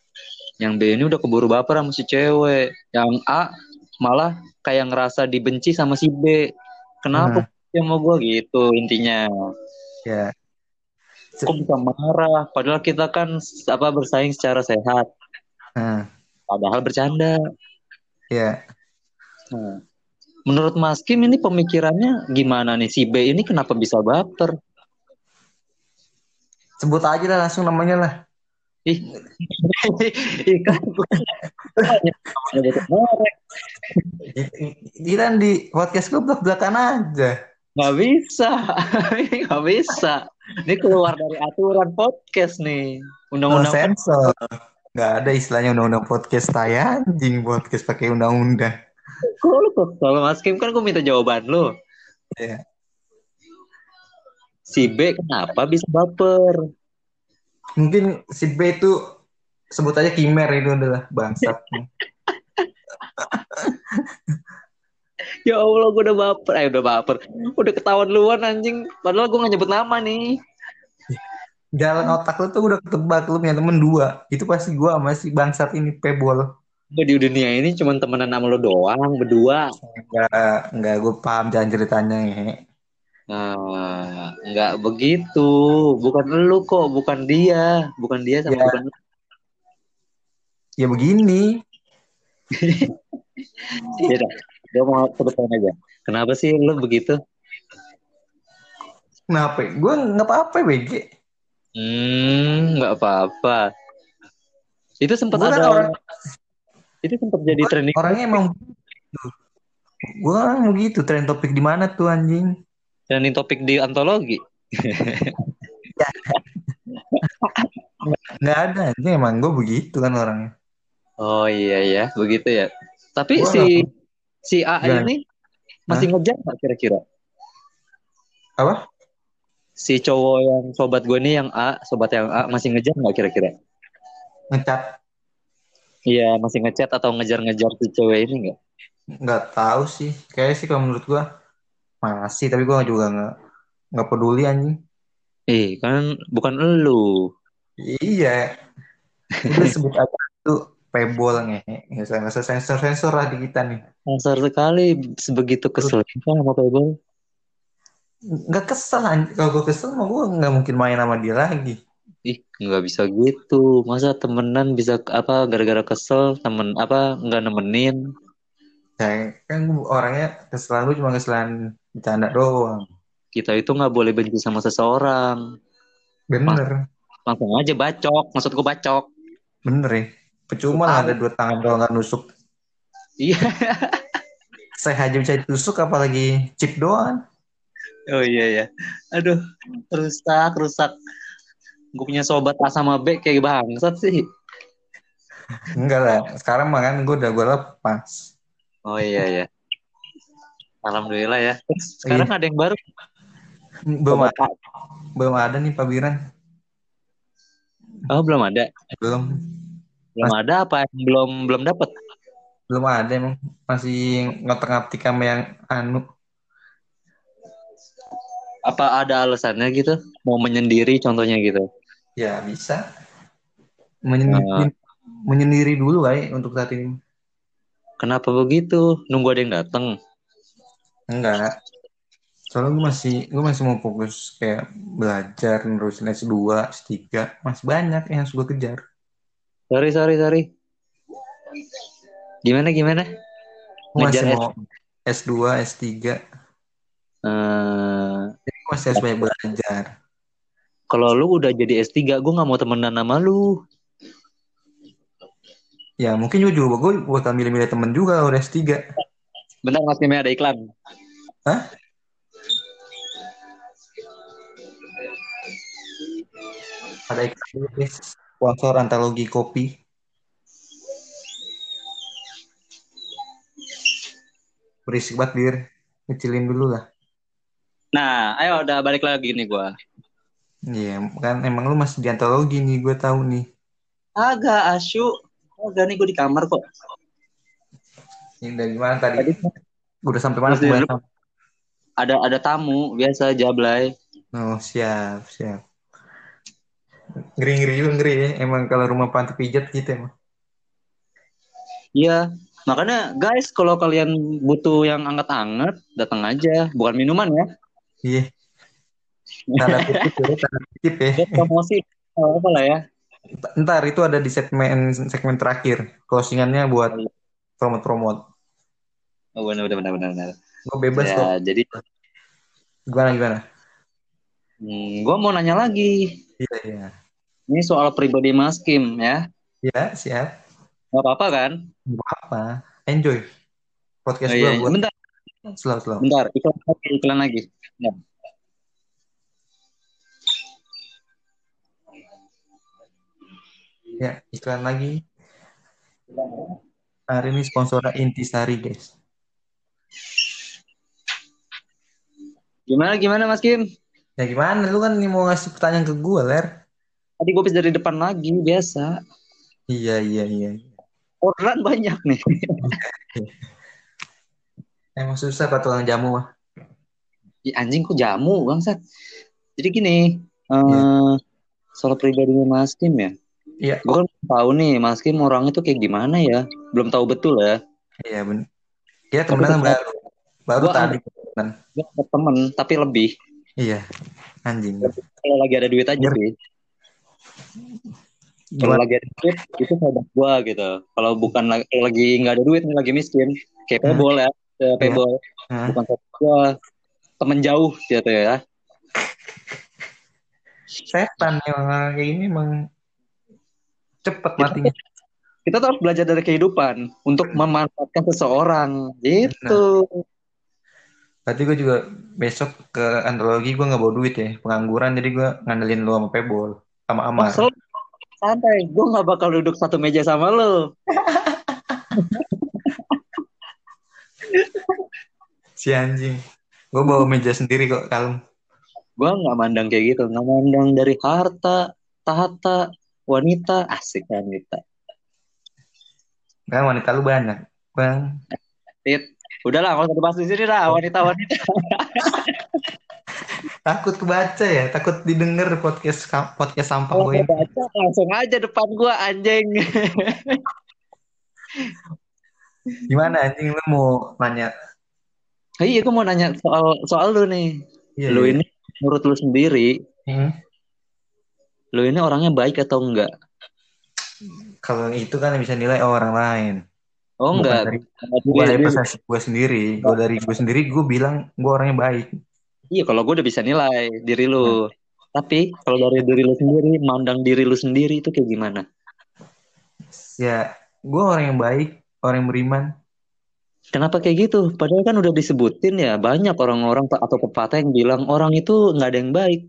[SPEAKER 2] Yang B ini udah keburu baper sama si cewek. Yang A malah kayak ngerasa dibenci sama si B. Kenapa yang mau gue gitu intinya?
[SPEAKER 1] Ya.
[SPEAKER 2] Kok bisa marah? Padahal kita kan apa bersaing secara sehat.
[SPEAKER 1] Hah?
[SPEAKER 2] Padahal bercanda.
[SPEAKER 1] Ya.
[SPEAKER 2] Nah, menurut Mas Kim ini pemikirannya gimana nih? Si B ini kenapa bisa baper?
[SPEAKER 1] Sebut aja lah langsung namanya lah.
[SPEAKER 2] Ih, kan.
[SPEAKER 1] Kita di podcast gue belak-belakan aja.
[SPEAKER 2] Nggak bisa, Ini nggak bisa. Ini keluar dari aturan podcast nih.
[SPEAKER 1] Oh,
[SPEAKER 2] Undang-undang
[SPEAKER 1] sensor. Gak ada istilahnya undang-undang podcast saya anjing podcast pakai undang-undang.
[SPEAKER 2] Kok lu kok? Kalau Mas Kim kan gue minta jawaban lu.
[SPEAKER 1] Iya.
[SPEAKER 2] Si B kenapa bisa baper?
[SPEAKER 1] Mungkin si B itu sebut aja Kimer itu adalah bangsat.
[SPEAKER 2] Ya Allah, gue udah baper. Eh, udah baper. Udah ketahuan luan anjing. Padahal gue gak nyebut nama nih.
[SPEAKER 1] Jalan otak lu tuh udah ketebak lu punya temen dua. Itu pasti gua sama si bangsat ini pebol.
[SPEAKER 2] Gue di dunia ini cuma temenan sama lo doang, berdua.
[SPEAKER 1] Enggak, enggak gue paham jalan ceritanya ya.
[SPEAKER 2] Nah, nggak begitu. Bukan lu kok, bukan dia. Bukan dia sama
[SPEAKER 1] Ya.
[SPEAKER 2] bukan lu.
[SPEAKER 1] Ya begini.
[SPEAKER 2] Ya dah, gue mau sebutin aja. Kenapa sih lu begitu?
[SPEAKER 1] Kenapa? Gue nggak apa-apa BG.
[SPEAKER 2] Hmm, nggak apa-apa. Itu sempat
[SPEAKER 1] kan
[SPEAKER 2] ada,
[SPEAKER 1] orang,
[SPEAKER 2] itu sempat jadi trending.
[SPEAKER 1] orangnya emang begitu. Gue kan mau gitu. Trend topik di mana tuh anjing?
[SPEAKER 2] Trending topik di antologi.
[SPEAKER 1] Nggak ada anjing emang gue begitu kan orangnya.
[SPEAKER 2] Oh iya ya, begitu ya. Tapi
[SPEAKER 1] Gua
[SPEAKER 2] si si A
[SPEAKER 1] Gimana?
[SPEAKER 2] ini masih ngejar nggak kira-kira?
[SPEAKER 1] Apa?
[SPEAKER 2] Si cowok yang sobat gue nih yang A, sobat yang A masih ngejar nggak kira-kira?
[SPEAKER 1] Ngecat?
[SPEAKER 2] Iya, masih ngechat atau ngejar-ngejar si cewek ini nggak?
[SPEAKER 1] Nggak tahu sih. Kayaknya sih kalau menurut gue masih. Tapi gue juga nggak nggak peduli anjing
[SPEAKER 2] Eh, kan bukan elu.
[SPEAKER 1] iya udah sebut aja itu pebol ngehe nggak usah nggak usah sensor sensor lah di kita nih
[SPEAKER 2] Kasar sekali sebegitu kesel sama Pebble.
[SPEAKER 1] nggak kesel anjing kalau gue kesel mah gue nggak mungkin main sama dia lagi
[SPEAKER 2] Ih, nggak bisa gitu. Masa temenan bisa apa gara-gara kesel temen apa nggak nemenin?
[SPEAKER 1] Ya, kan orangnya keselan gue cuma keselan bercanda doang
[SPEAKER 2] Kita itu nggak boleh benci sama seseorang.
[SPEAKER 1] bener
[SPEAKER 2] Langsung aja bacok. Maksud gue bacok.
[SPEAKER 1] bener ya percuma lah ada dua tangan kalau nggak nusuk
[SPEAKER 2] Iya.
[SPEAKER 1] saya aja bisa ditusuk apalagi chip doang
[SPEAKER 2] Oh iya ya. Aduh, rusak, rusak. Gue punya sobat A sama B kayak bangsat sih.
[SPEAKER 1] enggak lah sekarang mah kan gue udah gue lepas
[SPEAKER 2] Oh iya ya. Alhamdulillah ya. Sekarang ada yang baru.
[SPEAKER 1] belum
[SPEAKER 2] Sobat
[SPEAKER 1] ada belum ada nih Pak Biran.
[SPEAKER 2] Oh belum ada.
[SPEAKER 1] belum
[SPEAKER 2] Belum ada apa? yang Belum belum dapat.
[SPEAKER 1] belum ada emang masih ngotak-ngatik sama yang anu
[SPEAKER 2] Apa ada alasannya gitu? Mau menyendiri contohnya gitu.
[SPEAKER 1] ya bisa menyendiri, menyendiri dulu kali untuk saat ini
[SPEAKER 2] Kenapa begitu? Nunggu ada yang datang.
[SPEAKER 1] enggak soalnya gue masih gue masih mau fokus kayak belajar nerusin S2 S3 masih banyak yang harus gue kejar
[SPEAKER 2] Sorry, sorry, sorry. Gimana, gimana?
[SPEAKER 1] gue masih mau S2 S3
[SPEAKER 2] Eh,
[SPEAKER 1] jadi gue masih harus banyak belajar
[SPEAKER 2] kalau lu udah jadi S3, gue nggak mau temenan sama lu.
[SPEAKER 1] Ya mungkin juga gue bakal milih-milih temen juga udah S3
[SPEAKER 2] Bentar, Mas Kimi ada iklan.
[SPEAKER 1] Hah? ada iklan sponsor antologi kopi berisik banget bir kecilin dulu lah
[SPEAKER 2] Nah, ayo udah balik lagi nih gue.
[SPEAKER 1] Iya, kan emang lu masih di antologi nih, gue tahu nih.
[SPEAKER 2] Agak asyuk. Agak nih gue di kamar kok.
[SPEAKER 1] Ini dari mana tadi?
[SPEAKER 2] Tadi
[SPEAKER 1] Udah sampai mana? Kemarin?
[SPEAKER 2] ada ada tamu biasa jablay.
[SPEAKER 1] Oh, siap, siap. Ngeri-ngeri juga ngeri ya. Emang kalau rumah panti pijat gitu emang.
[SPEAKER 2] Iya, makanya guys kalau kalian butuh yang anget-anget datang aja, bukan minuman ya.
[SPEAKER 1] Iya. Tanda kutip ya, tanda kutip ya.
[SPEAKER 2] Promosi oh, apa lah ya.
[SPEAKER 1] Ntar itu ada di segmen segmen terakhir. Closingannya buat promote-promote.
[SPEAKER 2] Oh benar benar benar benar. benar.
[SPEAKER 1] Gue bebas kok.
[SPEAKER 2] Ya, jadi
[SPEAKER 1] Gimana gimana?
[SPEAKER 2] hmm, gue mau nanya lagi.
[SPEAKER 1] Iya iya.
[SPEAKER 2] Ini soal pribadi Mas Kim ya.
[SPEAKER 1] Iya siap.
[SPEAKER 2] Gak apa-apa kan?
[SPEAKER 1] Gak apa. Enjoy. Podcast
[SPEAKER 2] Oh,
[SPEAKER 1] gue
[SPEAKER 2] iya.
[SPEAKER 1] buat
[SPEAKER 2] Bentar,
[SPEAKER 1] slow slow.
[SPEAKER 2] bentar. Iklan lagi, iklan lagi.
[SPEAKER 1] Ya iklan lagi. Hari ini sponsornya Intisari guys.
[SPEAKER 2] Gimana gimana Mas Kim?
[SPEAKER 1] Ya gimana? Lu kan mau ngasih pertanyaan ke gue, Ler.
[SPEAKER 2] Tadi gue dari depan lagi biasa.
[SPEAKER 1] Iya, iya, iya.
[SPEAKER 2] Orderan banyak nih.
[SPEAKER 1] Emang susah pak tukang jamu mah.
[SPEAKER 2] Ih, anjing kok jamu bangsat. Jadi gini, eh
[SPEAKER 1] Iya.
[SPEAKER 2] soal pribadinya Mas Kim ya.
[SPEAKER 1] Iya,
[SPEAKER 2] Gue kan belum tahu nih Mas Kim orang itu kayak gimana ya. Belum tahu betul ya.
[SPEAKER 1] iya bener. Iya temenan
[SPEAKER 2] Tapi
[SPEAKER 1] baru. Baru
[SPEAKER 2] Gua
[SPEAKER 1] tadi.
[SPEAKER 2] Gue ada temen tapi lebih.
[SPEAKER 1] Iya. Anjing.
[SPEAKER 2] Kalau lagi ada duit aja
[SPEAKER 1] Iya.
[SPEAKER 2] sih. Kalau lagi ada duit itu sahabat gue gitu. Kalau bukan lagi, kalau lagi nggak ada duit nih lagi miskin. Kayak
[SPEAKER 1] Hmm.
[SPEAKER 2] pebol ya. Kayak pebol.
[SPEAKER 1] Hah?
[SPEAKER 2] Bukan sahabat gue. Temen jauh gitu ya.
[SPEAKER 1] Setan yang kayak gini emang cepet matinya.
[SPEAKER 2] Kita tuh harus belajar dari kehidupan untuk memanfaatkan seseorang. Gitu.
[SPEAKER 1] Berarti gue juga besok ke antologi gue nggak bawa duit ya. Pengangguran jadi gue ngandelin lu sama Pebol. Sama Amar.
[SPEAKER 2] Maksud santai, gue nggak bakal duduk satu meja sama lo.
[SPEAKER 1] Si anjing. Gue bawa meja sendiri kok kalem.
[SPEAKER 2] Gue nggak mandang kayak gitu, nggak mandang dari harta, tahta, wanita, asik wanita.
[SPEAKER 1] Kan wanita lu banyak. Bang.
[SPEAKER 2] Tit, udahlah usah dibahas di sini lah wanita-wanita.
[SPEAKER 1] takut kebaca ya takut didengar podcast podcast sampah
[SPEAKER 2] Kalau
[SPEAKER 1] gue ini
[SPEAKER 2] baca langsung aja depan gua anjing.
[SPEAKER 1] gimana anjing lu mau nanya
[SPEAKER 2] iya, gua mau nanya soal soal lu nih.
[SPEAKER 1] Iya,
[SPEAKER 2] lu
[SPEAKER 1] iya.
[SPEAKER 2] ini menurut lu sendiri,
[SPEAKER 1] Hmm.
[SPEAKER 2] Lu ini orangnya baik atau enggak?
[SPEAKER 1] kalau itu kan bisa nilai orang lain
[SPEAKER 2] Oh
[SPEAKER 1] Bukan
[SPEAKER 2] enggak.
[SPEAKER 1] dari- gue dari persepsi gue sendiri gue dari gue sendiri gue bilang gue orangnya baik
[SPEAKER 2] Iya, kalau gue udah bisa nilai diri lu. Tapi kalau dari diri lu sendiri, mandang diri lu sendiri itu kayak gimana?
[SPEAKER 1] ya gue orang yang baik orang yang beriman
[SPEAKER 2] Kenapa kayak gitu? Padahal kan udah disebutin ya banyak orang-orang atau pepatah yang bilang orang itu nggak ada yang baik.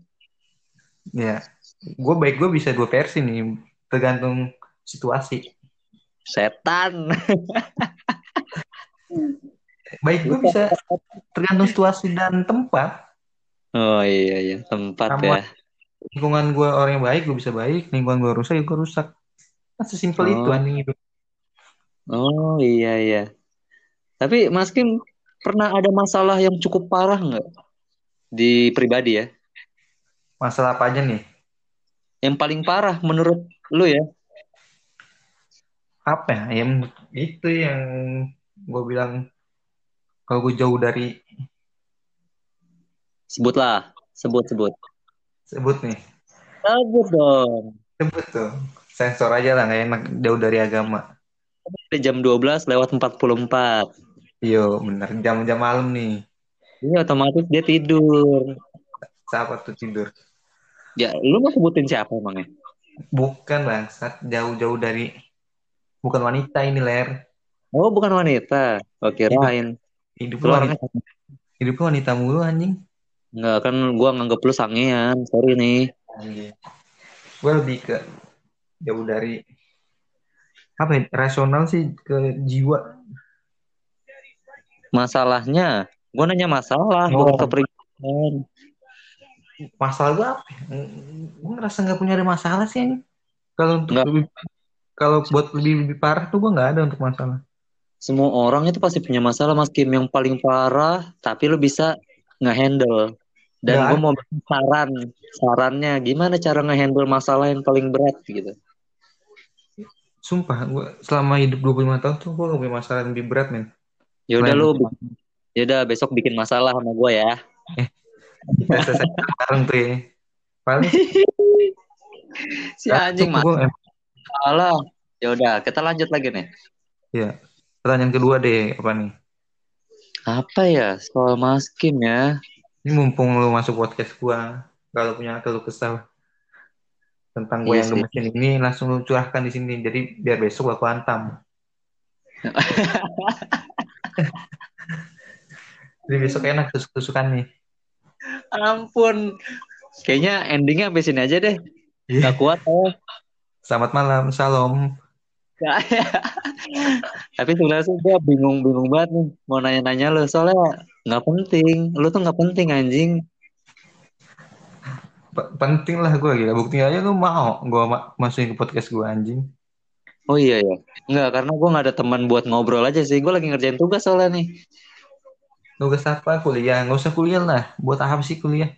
[SPEAKER 1] ya gue baik gue bisa dua versi nih tergantung situasi
[SPEAKER 2] Setan.
[SPEAKER 1] baik gue bisa tergantung situasi dan tempat
[SPEAKER 2] Oh iya iya tempat
[SPEAKER 1] Sama.
[SPEAKER 2] ya.
[SPEAKER 1] lingkungan gue orang yang baik gue bisa baik lingkungan gue rusak ya gue rusak kan sesimpel
[SPEAKER 2] Oh.
[SPEAKER 1] itu anjing hidup
[SPEAKER 2] Oh iya iya. Tapi Mas Kim pernah ada masalah yang cukup parah nggak di pribadi ya?
[SPEAKER 1] masalah apa aja nih
[SPEAKER 2] Yang paling parah menurut lu ya?
[SPEAKER 1] apa ya yang itu yang gue bilang kalau gue jauh dari
[SPEAKER 2] Sebutlah, sebut sebut.
[SPEAKER 1] sebut nih
[SPEAKER 2] Sebut dong.
[SPEAKER 1] sebut tuh sensor aja lah nggak enak jauh dari agama
[SPEAKER 2] jam 12 lewat 44.
[SPEAKER 1] Yo bener jam-jam malam nih
[SPEAKER 2] Iya otomatis dia tidur.
[SPEAKER 1] sahabat tuh tidur
[SPEAKER 2] Ya, lu mau sebutin siapa emangnya?
[SPEAKER 1] bukan bangsat jauh-jauh dari bukan wanita ini ler
[SPEAKER 2] Oh, bukan wanita. Oke, kirain.
[SPEAKER 1] hidup
[SPEAKER 2] Lu
[SPEAKER 1] lu
[SPEAKER 2] orangnya
[SPEAKER 1] wanita, hidup lu wanita mulu anjing
[SPEAKER 2] enggak kan gua nganggep lu sangean. Sorry nih.
[SPEAKER 1] anjing gue lebih ke jauh dari apa ya, rasional sih ke jiwa
[SPEAKER 2] Masalahnya, gua nanya masalah,
[SPEAKER 1] Oh.
[SPEAKER 2] bukan kepribadian.
[SPEAKER 1] Masalah gue apa ya? gue ngerasa nggak punya ada masalah sih anjing kalau untuk
[SPEAKER 2] Nggak.
[SPEAKER 1] lebih kalau buat lebih lebih parah tuh gue nggak ada untuk masalah
[SPEAKER 2] Semua orang itu pasti punya masalah, Mas Kim. Yang paling parah, tapi lu bisa ngehandle. Dan gua mau saran, sarannya gimana cara ngehandle masalah yang paling berat gitu.
[SPEAKER 1] sumpah gue selama hidup 25 tahun tuh gue gak punya masalah yang lebih berat men
[SPEAKER 2] Ya udah
[SPEAKER 1] Selain
[SPEAKER 2] lu, ya udah besok bikin masalah sama gua ya.
[SPEAKER 1] Udah selesai bareng tuh ya. Paling
[SPEAKER 2] Si anjing
[SPEAKER 1] gue
[SPEAKER 2] masalah. Ya udah, kita lanjut lagi nih.
[SPEAKER 1] pertanyaan kedua deh apa nih?
[SPEAKER 2] Apa ya? Soal Mas Kim ya?
[SPEAKER 1] ini mumpung lu masuk podcast gue kalau punya keluh kesah tentang gue
[SPEAKER 2] Iya
[SPEAKER 1] yang gemesin ini langsung lu curahkan di sini. Jadi biar besok aku hantam jadi besok enak tusuk-tusukan nih
[SPEAKER 2] Ampun. Kayaknya endingnya sampai sini aja deh. Gak kuat oh.
[SPEAKER 1] selamat malam salam
[SPEAKER 2] Tapi sebenarnya sih gue bingung-bingung banget nih mau nanya-nanya lo soalnya nggak penting. Lo tuh nggak penting anjing.
[SPEAKER 1] P- penting lah gue gila buktinya aja lu mau gue ma masukin ke podcast gue anjing
[SPEAKER 2] Oh iya ya. Nggak karena gue nggak ada teman buat ngobrol aja sih. Gue lagi ngerjain tugas soalnya nih.
[SPEAKER 1] Tugas apa? Kuliah. Nggak usah kuliah lah. Buat apa sih kuliah?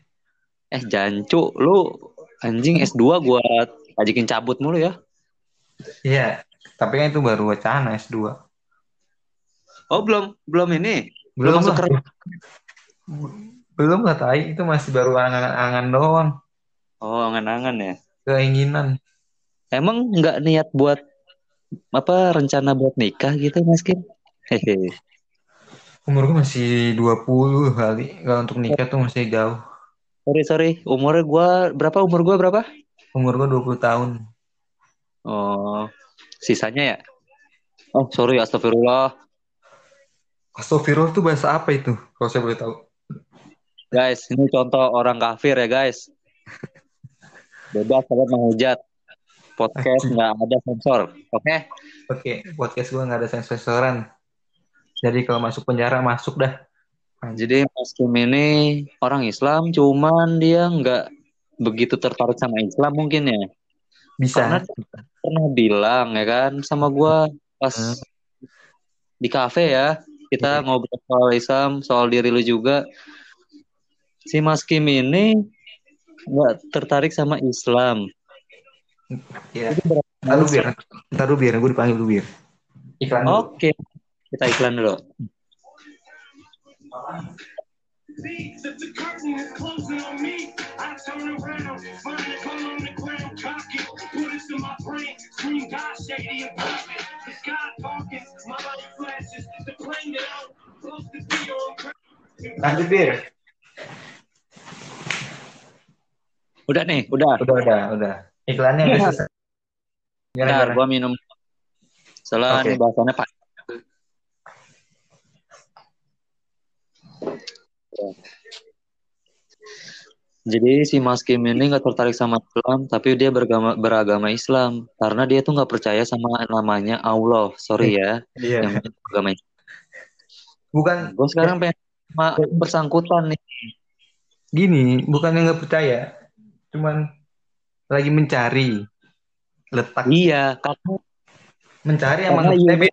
[SPEAKER 2] Eh jancu, lu anjing S2 gue ajakin cabut mulu ya.
[SPEAKER 1] iya. Tapi kan itu baru wacana S2
[SPEAKER 2] Oh belum, belum ini.
[SPEAKER 1] belum
[SPEAKER 2] masuk
[SPEAKER 1] lah. belum lah tai. Itu masih baru angan-angan doang.
[SPEAKER 2] Oh angan-angan ya.
[SPEAKER 1] keinginan.
[SPEAKER 2] Emang nggak niat buat apa rencana buat nikah gitu Mas Kim?
[SPEAKER 1] Umur gue masih 20 kali kalau untuk nikah tuh masih jauh
[SPEAKER 2] Sorry sorry, umurnya gua berapa? Umur gua berapa?
[SPEAKER 1] umur gue 20 tahun
[SPEAKER 2] Oh, sisanya ya? Oh sorry, astagfirullah.
[SPEAKER 1] Astagfirullah tuh bahasa apa itu kalau saya boleh tahu
[SPEAKER 2] Guys, ini contoh orang kafir ya guys. Bebas kalian menghujat. Podcast nggak ada sensor, oke?
[SPEAKER 1] oke podcast gue nggak ada sensor-sensoran jadi kalau masuk penjara masuk dah
[SPEAKER 2] Jadi Mas Kim ini orang Islam, cuman dia nggak begitu tertarik sama Islam mungkin ya.
[SPEAKER 1] bisa
[SPEAKER 2] Karena pernah bilang ya kan sama gua pas
[SPEAKER 1] Hmm.
[SPEAKER 2] di kafe ya kita
[SPEAKER 1] Oke.
[SPEAKER 2] ngobrol soal Islam soal diri lu juga si Mas Kim ini nggak tertarik sama Islam.
[SPEAKER 1] Iya. Ntar dulu biar, ntar dulu biar, gue dipanggil dulu biar. Iklan.
[SPEAKER 2] Oke, kita iklan dulu.
[SPEAKER 3] See that the curtain is closing on me. I turn around, find a gun on the ground, cock it, put it to my brain, scream God shady and profit. The sky talking, my light flashes, the plane that I'm supposed to be on.
[SPEAKER 1] Lanjut bir.
[SPEAKER 2] Udah nih, udah.
[SPEAKER 1] Udah, udah, udah. Iklannya udah selesai. Gimana,
[SPEAKER 2] Bentar,
[SPEAKER 1] gimana?
[SPEAKER 2] gua minum. Soalnya ini bahasannya pak. Jadi si Mas Kim ini nggak tertarik sama Islam, tapi dia beragama, beragama Islam karena dia tuh nggak percaya sama namanya Allah. Sorry ya,
[SPEAKER 1] Iya.
[SPEAKER 2] yang agama Islam.
[SPEAKER 1] Bukan
[SPEAKER 2] Gue sekarang pengen sama bersangkutan nih.
[SPEAKER 1] gini, bukannya nggak percaya, cuman lagi mencari letak,
[SPEAKER 2] Iya, karena
[SPEAKER 1] mencari yang
[SPEAKER 2] need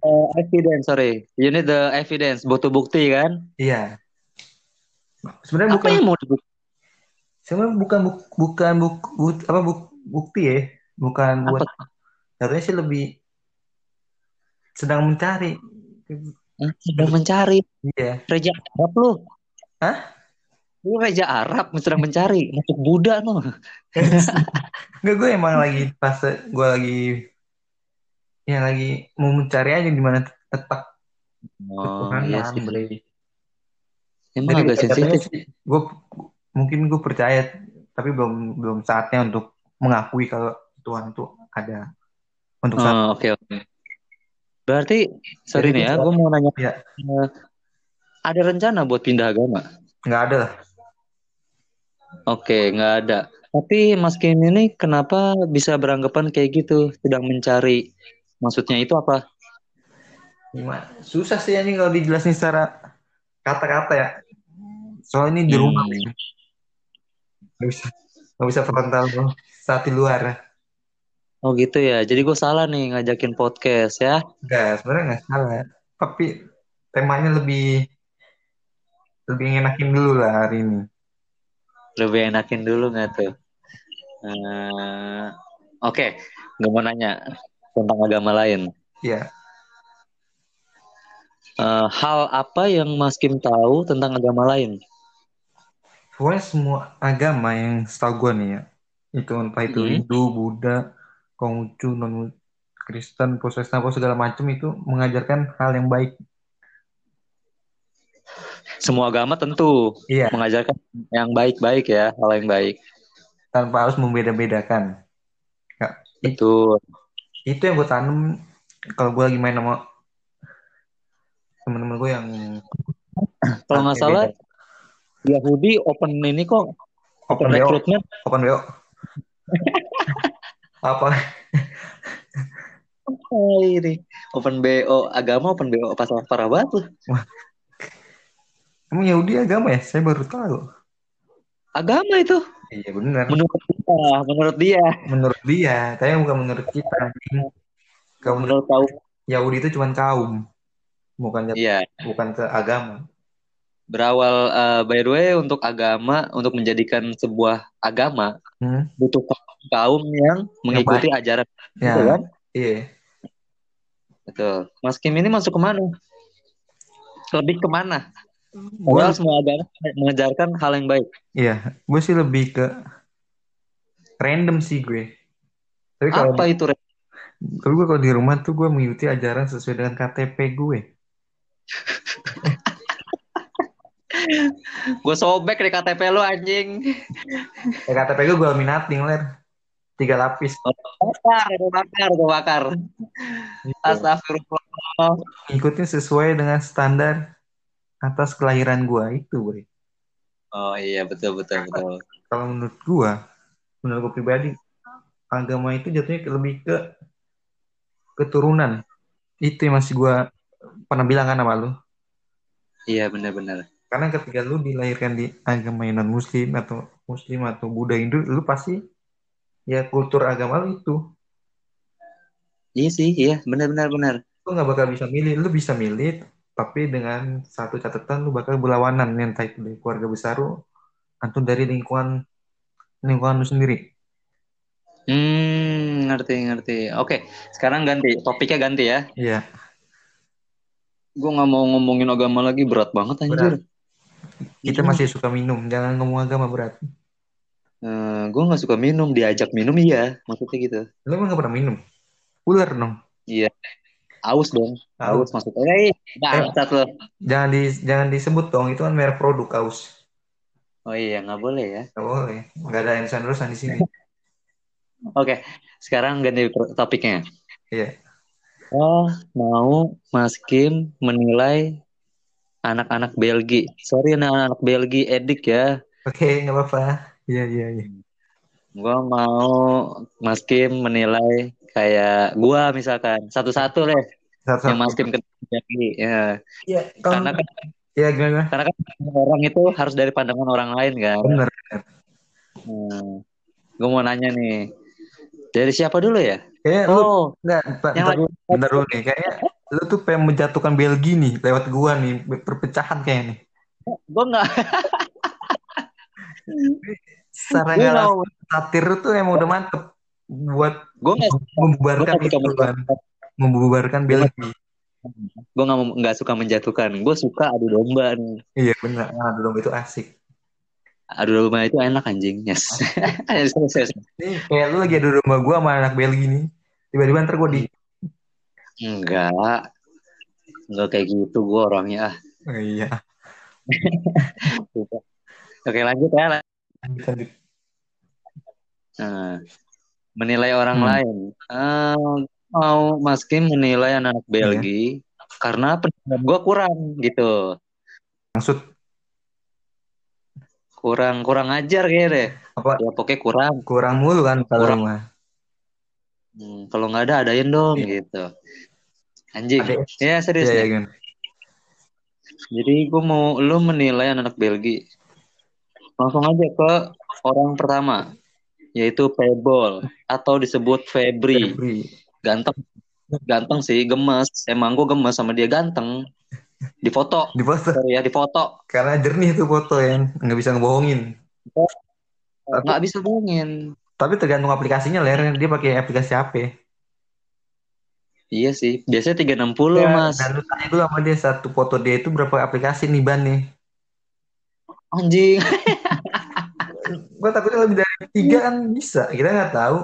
[SPEAKER 2] the evidence, sorry, you need the evidence, butuh bukti kan?
[SPEAKER 1] Iya. Sebenarnya
[SPEAKER 2] Apa
[SPEAKER 1] bukan,
[SPEAKER 2] yang mau dibukti?
[SPEAKER 1] sebenarnya bukan buk, bukan buk, bu- apa buk, bukti ya, bukan buat. Katanya sih lebih sedang mencari.
[SPEAKER 2] Hmm, Sedang mencari
[SPEAKER 1] Iya.
[SPEAKER 2] Reja Arab lu.
[SPEAKER 1] Hah?
[SPEAKER 2] Lu Reja Arab sedang mencari masuk Buddha no.
[SPEAKER 1] Enggak, gue emang lagi pas gue lagi ya lagi mau mencari aja di mana letak
[SPEAKER 2] Oh iya sih.
[SPEAKER 1] Bre.
[SPEAKER 2] Emang
[SPEAKER 1] Jadi
[SPEAKER 2] agak sensitif.
[SPEAKER 1] sih, gue mungkin gue percaya, tapi belum belum saatnya untuk mengakui kalau Tuhan itu ada untuk saat
[SPEAKER 2] Oh, oke oke. Berarti sorry
[SPEAKER 1] Jadi
[SPEAKER 2] nih ya, gue mau nanya.
[SPEAKER 1] Ya.
[SPEAKER 2] eh, ada rencana buat pindah agama?
[SPEAKER 1] nggak ada lah.
[SPEAKER 2] Oke, nggak ada. Tapi Mas Kim ini kenapa bisa beranggapan kayak gitu, sedang mencari? Maksudnya itu apa?
[SPEAKER 1] Gimana? Susah sih ini kalau dijelasin secara kata-kata ya. Soalnya ini di rumah,
[SPEAKER 2] Hmm.
[SPEAKER 1] nih. nggak bisa nggak bisa frontal saat di luar.
[SPEAKER 2] Oh gitu ya. Jadi gue salah nih ngajakin podcast ya.
[SPEAKER 1] Enggak, sebenarnya nggak salah. Tapi temanya lebih lebih ngenakin dulu lah hari ini.
[SPEAKER 2] Lebih enakin dulu nggak tuh? Eh, Oke, nggak mau nanya tentang agama lain.
[SPEAKER 1] Iya.
[SPEAKER 2] Eh, hal apa yang Mas Kim tahu tentang agama lain?
[SPEAKER 1] Pokoknya semua agama yang setahu gue nih ya, itu entah itu
[SPEAKER 2] Hmm.
[SPEAKER 1] Hindu, Buddha, Konghucu, non Kristen, Protestan, apa segala macam itu mengajarkan hal yang baik.
[SPEAKER 2] Semua agama tentu
[SPEAKER 1] Iya,
[SPEAKER 2] mengajarkan yang baik-baik ya, hal yang baik.
[SPEAKER 1] tanpa harus membeda-bedakan. Ya, i-
[SPEAKER 2] Betul.
[SPEAKER 1] Itu yang gue tanam kalau gue lagi main sama temen-temen gue yang
[SPEAKER 2] Kalau nggak salah. Yahudi open ini kok
[SPEAKER 1] open
[SPEAKER 2] open
[SPEAKER 1] BO,
[SPEAKER 2] rekrutmen.
[SPEAKER 1] open BO. Apa?
[SPEAKER 2] Oh, ini open BO agama open BO pas parah banget loh.
[SPEAKER 1] Emang Yahudi agama ya? Saya baru tahu.
[SPEAKER 2] Agama itu
[SPEAKER 1] Iya benar.
[SPEAKER 2] menurut kita, menurut dia,
[SPEAKER 1] Menurut dia, tapi bukan menurut kita. Kalau menurut
[SPEAKER 2] tahu.
[SPEAKER 1] Yahudi itu cuma kaum, bukan
[SPEAKER 2] Iya,
[SPEAKER 1] bukan ke agama.
[SPEAKER 2] berawal eh, by the way untuk agama untuk menjadikan sebuah agama
[SPEAKER 1] Hmm?
[SPEAKER 2] butuh kaum yang mengikuti ajaran
[SPEAKER 1] Ya,
[SPEAKER 2] itu kan?
[SPEAKER 1] iya.
[SPEAKER 2] Betul. Mas Kim ini masuk ke mana? Lebih
[SPEAKER 1] ke
[SPEAKER 2] mana? Gue, agama mengajarkan hal yang baik.
[SPEAKER 1] iya, gue sih lebih ke random sih gue. Tapi kalau
[SPEAKER 2] Apa itu? Re?
[SPEAKER 1] kalau gue kalau di rumah tuh gue mengikuti ajaran sesuai dengan KTP gue.
[SPEAKER 2] Gue sobek di KTP lu anjing.
[SPEAKER 1] Ya, KTP gue gue laminating ler, tiga lapis.
[SPEAKER 2] Bakar, gue bakar, gue bakar. Astagfirullah.
[SPEAKER 1] Ngikutin sesuai dengan standar atas kelahiran gue itu, gue.
[SPEAKER 2] Oh iya betul betul betul.
[SPEAKER 1] Kalau menurut gue, menurut gue pribadi, agama itu jatuhnya lebih ke keturunan. Itu yang masih gue pernah bilang kan sama lu.
[SPEAKER 2] Iya benar-benar.
[SPEAKER 1] Karena ketika lu dilahirkan di agama yang non muslim atau muslim atau Buddha Hindu, lu pasti ya kultur agama lu itu.
[SPEAKER 2] Iya sih, iya benar-benar benar.
[SPEAKER 1] Lu nggak bakal bisa milih. Lu bisa milih tapi dengan satu catatan lu bakal berlawanan entah itu dari keluarga besar lu atau dari lingkungan lingkungan lu sendiri
[SPEAKER 2] Hmm, ngerti ngerti. Oke, sekarang ganti topiknya ganti ya.
[SPEAKER 1] iya
[SPEAKER 2] Gue nggak mau ngomongin agama lagi berat banget anjir.
[SPEAKER 1] kita masih suka minum jangan ngomong agama berat
[SPEAKER 2] gue nggak suka minum, diajak minum iya, maksudnya gitu.
[SPEAKER 1] lu emang gak pernah minum ular dong
[SPEAKER 2] Iya. Aus dong.
[SPEAKER 1] Aus.
[SPEAKER 2] Aus maksudnya. Eh, bangsat lo.
[SPEAKER 1] jangan di jangan disebut dong itu kan merek produk kaos
[SPEAKER 2] Oh iya, nggak boleh ya.
[SPEAKER 1] Gak boleh nggak ada yang terusan di sini
[SPEAKER 2] Oke, sekarang ganti topiknya.
[SPEAKER 1] iya
[SPEAKER 2] Oh, mau Mas Kim menilai anak-anak Belgi. Sorry anak-anak Belgi edik ya.
[SPEAKER 1] oke nggak apa-apa iya iya iya
[SPEAKER 2] Gua mau Mas Kim menilai kayak gua misalkan satu-satu deh
[SPEAKER 1] satu
[SPEAKER 2] yang Mas Kim ketemu Belgi. Ya.
[SPEAKER 1] iya
[SPEAKER 2] Karena kan
[SPEAKER 1] iya gimana
[SPEAKER 2] karena kan orang itu harus dari pandangan orang lain kan.
[SPEAKER 1] bener
[SPEAKER 2] Hmm. Gue mau nanya nih. Dari siapa dulu ya?
[SPEAKER 1] kayak lu
[SPEAKER 2] Oh,
[SPEAKER 1] Enggak, Pak,
[SPEAKER 2] Yang
[SPEAKER 1] bentar,
[SPEAKER 2] lagi-
[SPEAKER 1] bentar dulu nih. Kayaknya lu tuh pengen menjatuhkan Belgia nih lewat gua nih, perpecahan kayaknya nih.
[SPEAKER 2] gue nggak.
[SPEAKER 1] Secara
[SPEAKER 2] Gue
[SPEAKER 1] nggak
[SPEAKER 2] nggak
[SPEAKER 1] langsung satir tuh emang udah mantep buat
[SPEAKER 2] gue nggak
[SPEAKER 1] membubarkan
[SPEAKER 2] suka
[SPEAKER 1] kan, membubarkan Belgia.
[SPEAKER 2] gue nggak nggak suka menjatuhkan. Gue suka adu domba nih.
[SPEAKER 1] Iya benar, nah, dulu itu asik.
[SPEAKER 2] Adu domba itu enak anjing. Yes.
[SPEAKER 1] Kayak lu lagi ada rumah gua sama anak Belgia nih. Tiba-tiba ntar gua di
[SPEAKER 2] Enggak. Enggak kayak gitu gue orangnya. ah.
[SPEAKER 1] oh, iya.
[SPEAKER 2] Oke lanjut ya.
[SPEAKER 1] Lanjut, lanjut.
[SPEAKER 2] Nah, menilai orang
[SPEAKER 1] Hmm.
[SPEAKER 2] lain. Eh, mau Mas Kim menilai anak-anak Belgia karena pendidikan gue kurang gitu.
[SPEAKER 1] Maksud
[SPEAKER 2] Kurang kurang ajar kayaknya deh.
[SPEAKER 1] apa?
[SPEAKER 2] Ya pokoknya kurang.
[SPEAKER 1] Kurang mulu kan kalau
[SPEAKER 2] Kurang.
[SPEAKER 1] mah.
[SPEAKER 2] Hmm, kalau nggak ada adain dong
[SPEAKER 1] Iya.
[SPEAKER 2] gitu. Anjing.
[SPEAKER 1] Ada.
[SPEAKER 2] Ya serius
[SPEAKER 1] Iya,
[SPEAKER 2] nih.
[SPEAKER 1] iya, gimana?
[SPEAKER 2] Jadi gue mau lu menilai anak Belgia. Langsung aja ke orang pertama, yaitu Pebble atau disebut Febri.
[SPEAKER 1] Febri.
[SPEAKER 2] Ganteng, ganteng sih, gemes. Emang gue gemes sama dia ganteng. Di foto,
[SPEAKER 1] Di foto
[SPEAKER 2] ya, di foto.
[SPEAKER 1] karena jernih tuh foto yang nggak bisa ngebohongin.
[SPEAKER 2] Nggak bisa bohongin.
[SPEAKER 1] Tapi tergantung aplikasinya ler, dia pakai aplikasi apa?
[SPEAKER 2] Iya sih, biasanya 360
[SPEAKER 1] Ya,
[SPEAKER 2] mas.
[SPEAKER 1] Dan lu tanya dulu sama dia satu foto dia itu berapa aplikasi nih ban nih?
[SPEAKER 2] Anjing.
[SPEAKER 1] Gue takutnya lebih dari tiga kan bisa, kita nggak tahu.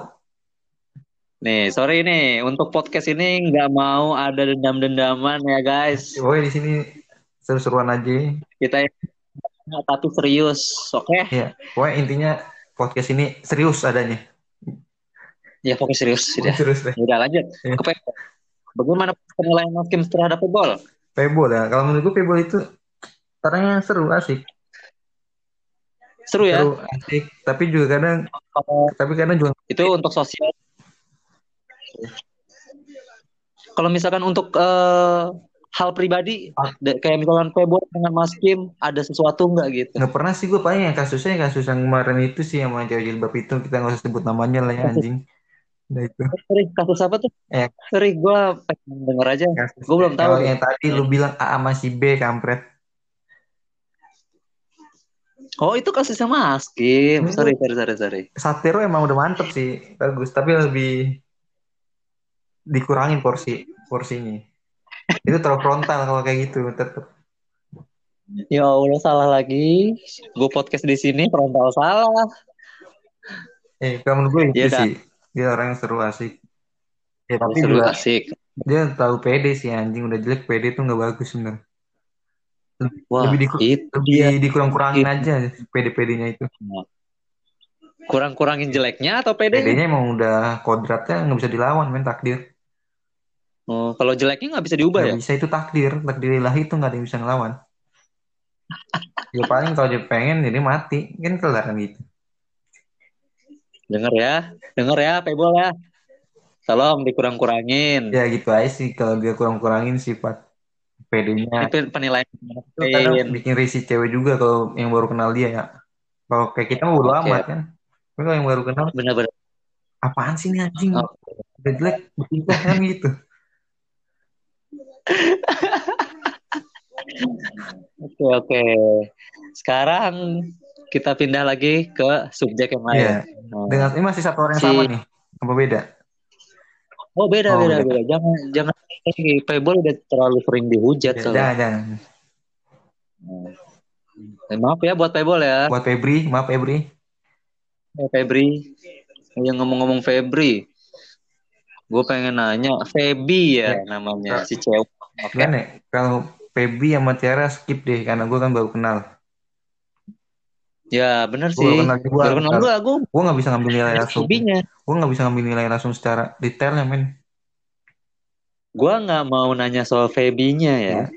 [SPEAKER 2] Nih, sorry nih, untuk podcast ini nggak mau ada dendam-dendaman ya guys.
[SPEAKER 1] Pokoknya di sini seru-seruan aja.
[SPEAKER 2] Kita tapi serius, oke?
[SPEAKER 1] Ya, pokoknya intinya podcast ini serius adanya.
[SPEAKER 2] Ya pokoknya serius. Sudah,
[SPEAKER 1] Serius deh.
[SPEAKER 2] Udah lanjut. Ke Pebble. Bagaimana penilaian Mas Kim terhadap Pebble?
[SPEAKER 1] Pebble ya, kalau menurut gue Pebble itu orangnya seru, asik.
[SPEAKER 2] Seru ya?
[SPEAKER 1] Seru, asik. Tapi juga kadang, tapi kadang juga
[SPEAKER 2] Itu untuk sosial. Kalau misalkan untuk eh, hal pribadi,
[SPEAKER 1] Ah.
[SPEAKER 2] kayak misalkan Pebble dengan Mas Kim, ada sesuatu nggak gitu?
[SPEAKER 1] nggak pernah sih gue paling yang kasusnya kasus yang kemarin itu sih yang cewek jilbab itu kita nggak usah sebut namanya lah ya anjing. Nah itu
[SPEAKER 2] Sorry, kasus apa tuh?
[SPEAKER 1] Eh.
[SPEAKER 2] Sorry, gue pengen denger aja. Gua belum tahu.
[SPEAKER 1] Kalau yang tadi lu bilang A sama si B kampret.
[SPEAKER 2] Oh, itu kasusnya Mas Kim.
[SPEAKER 1] Ini
[SPEAKER 2] Sorry, sorry, sorry, sorry.
[SPEAKER 1] Satiro emang udah mantep sih, bagus. Tapi lebih dikurangin porsi porsinya. Itu terlalu frontal kalau kayak gitu tetep.
[SPEAKER 2] Ya Allah, salah lagi. Gue podcast di sini frontal salah.
[SPEAKER 1] Eh, menurut gue itu
[SPEAKER 2] dah.
[SPEAKER 1] sih. Dia orang yang seru asik. Ya, tapi
[SPEAKER 2] Seru
[SPEAKER 1] juga
[SPEAKER 2] asik.
[SPEAKER 1] dia tahu pede sih anjing udah jelek pede tuh nggak bagus bener.
[SPEAKER 2] Wah,
[SPEAKER 1] lebih diku-
[SPEAKER 2] itu
[SPEAKER 1] Lebih
[SPEAKER 2] dia.
[SPEAKER 1] dikurang-kurangin aja pede-pedenya itu.
[SPEAKER 2] Kurang-kurangin jeleknya atau pedenya?
[SPEAKER 1] Pedenya emang udah kodratnya nggak bisa dilawan men takdir.
[SPEAKER 2] Oh, kalau jeleknya nggak bisa diubah ya?
[SPEAKER 1] Nggak bisa itu takdir, takdir ilahi itu nggak ada yang bisa ngelawan. ya paling kalau dia pengen jadi mati kan kelar kan gitu.
[SPEAKER 2] Denger ya, denger ya, Pebol ya. Tolong dikurang-kurangin.
[SPEAKER 1] Ya gitu aja sih kalau dia kurang-kurangin sifat
[SPEAKER 2] Ini pen- penilaian.
[SPEAKER 1] Itu kadang
[SPEAKER 2] Iya.
[SPEAKER 1] bikin risih cewek juga kalau yang baru kenal dia ya. Kalau kayak kita mah
[SPEAKER 2] Oke.
[SPEAKER 1] amat kan. Tapi kalau yang baru kenal,
[SPEAKER 2] Bener-bener.
[SPEAKER 1] apaan sih nih anjing?
[SPEAKER 2] Oh.
[SPEAKER 1] Udah jelek, bertingkah kan gitu.
[SPEAKER 2] Oke oke. Sekarang kita pindah lagi ke subjek yang lain.
[SPEAKER 1] Iya.
[SPEAKER 2] Nah.
[SPEAKER 1] Dengan ini masih satu orang yang
[SPEAKER 2] Si-
[SPEAKER 1] sama nih. Apa beda?
[SPEAKER 2] Oh beda
[SPEAKER 1] Oh,
[SPEAKER 2] beda
[SPEAKER 1] beda.
[SPEAKER 2] beda. Jangan jangan Pebble udah terlalu sering dihujat
[SPEAKER 1] Ya,
[SPEAKER 2] soalnya.
[SPEAKER 1] jangan, jangan.
[SPEAKER 2] Eh, maaf ya buat Pebble ya.
[SPEAKER 1] Buat Febri, maaf Febri.
[SPEAKER 2] Eh, Febri. Yang ngomong-ngomong Febri. Gue pengen nanya, Febi ya namanya si cewek. Oke.
[SPEAKER 1] Gimana ya? Kalau Febri sama Tiara skip deh, karena gue kan baru kenal.
[SPEAKER 2] Ya bener
[SPEAKER 1] Gue
[SPEAKER 2] sih.
[SPEAKER 1] kenal
[SPEAKER 2] gue, gue
[SPEAKER 1] Gue gak bisa ngambil nilai langsung. Gue gak bisa ngambil nilai langsung secara detailnya, men.
[SPEAKER 2] Gue nggak mau nanya soal Febinya ya.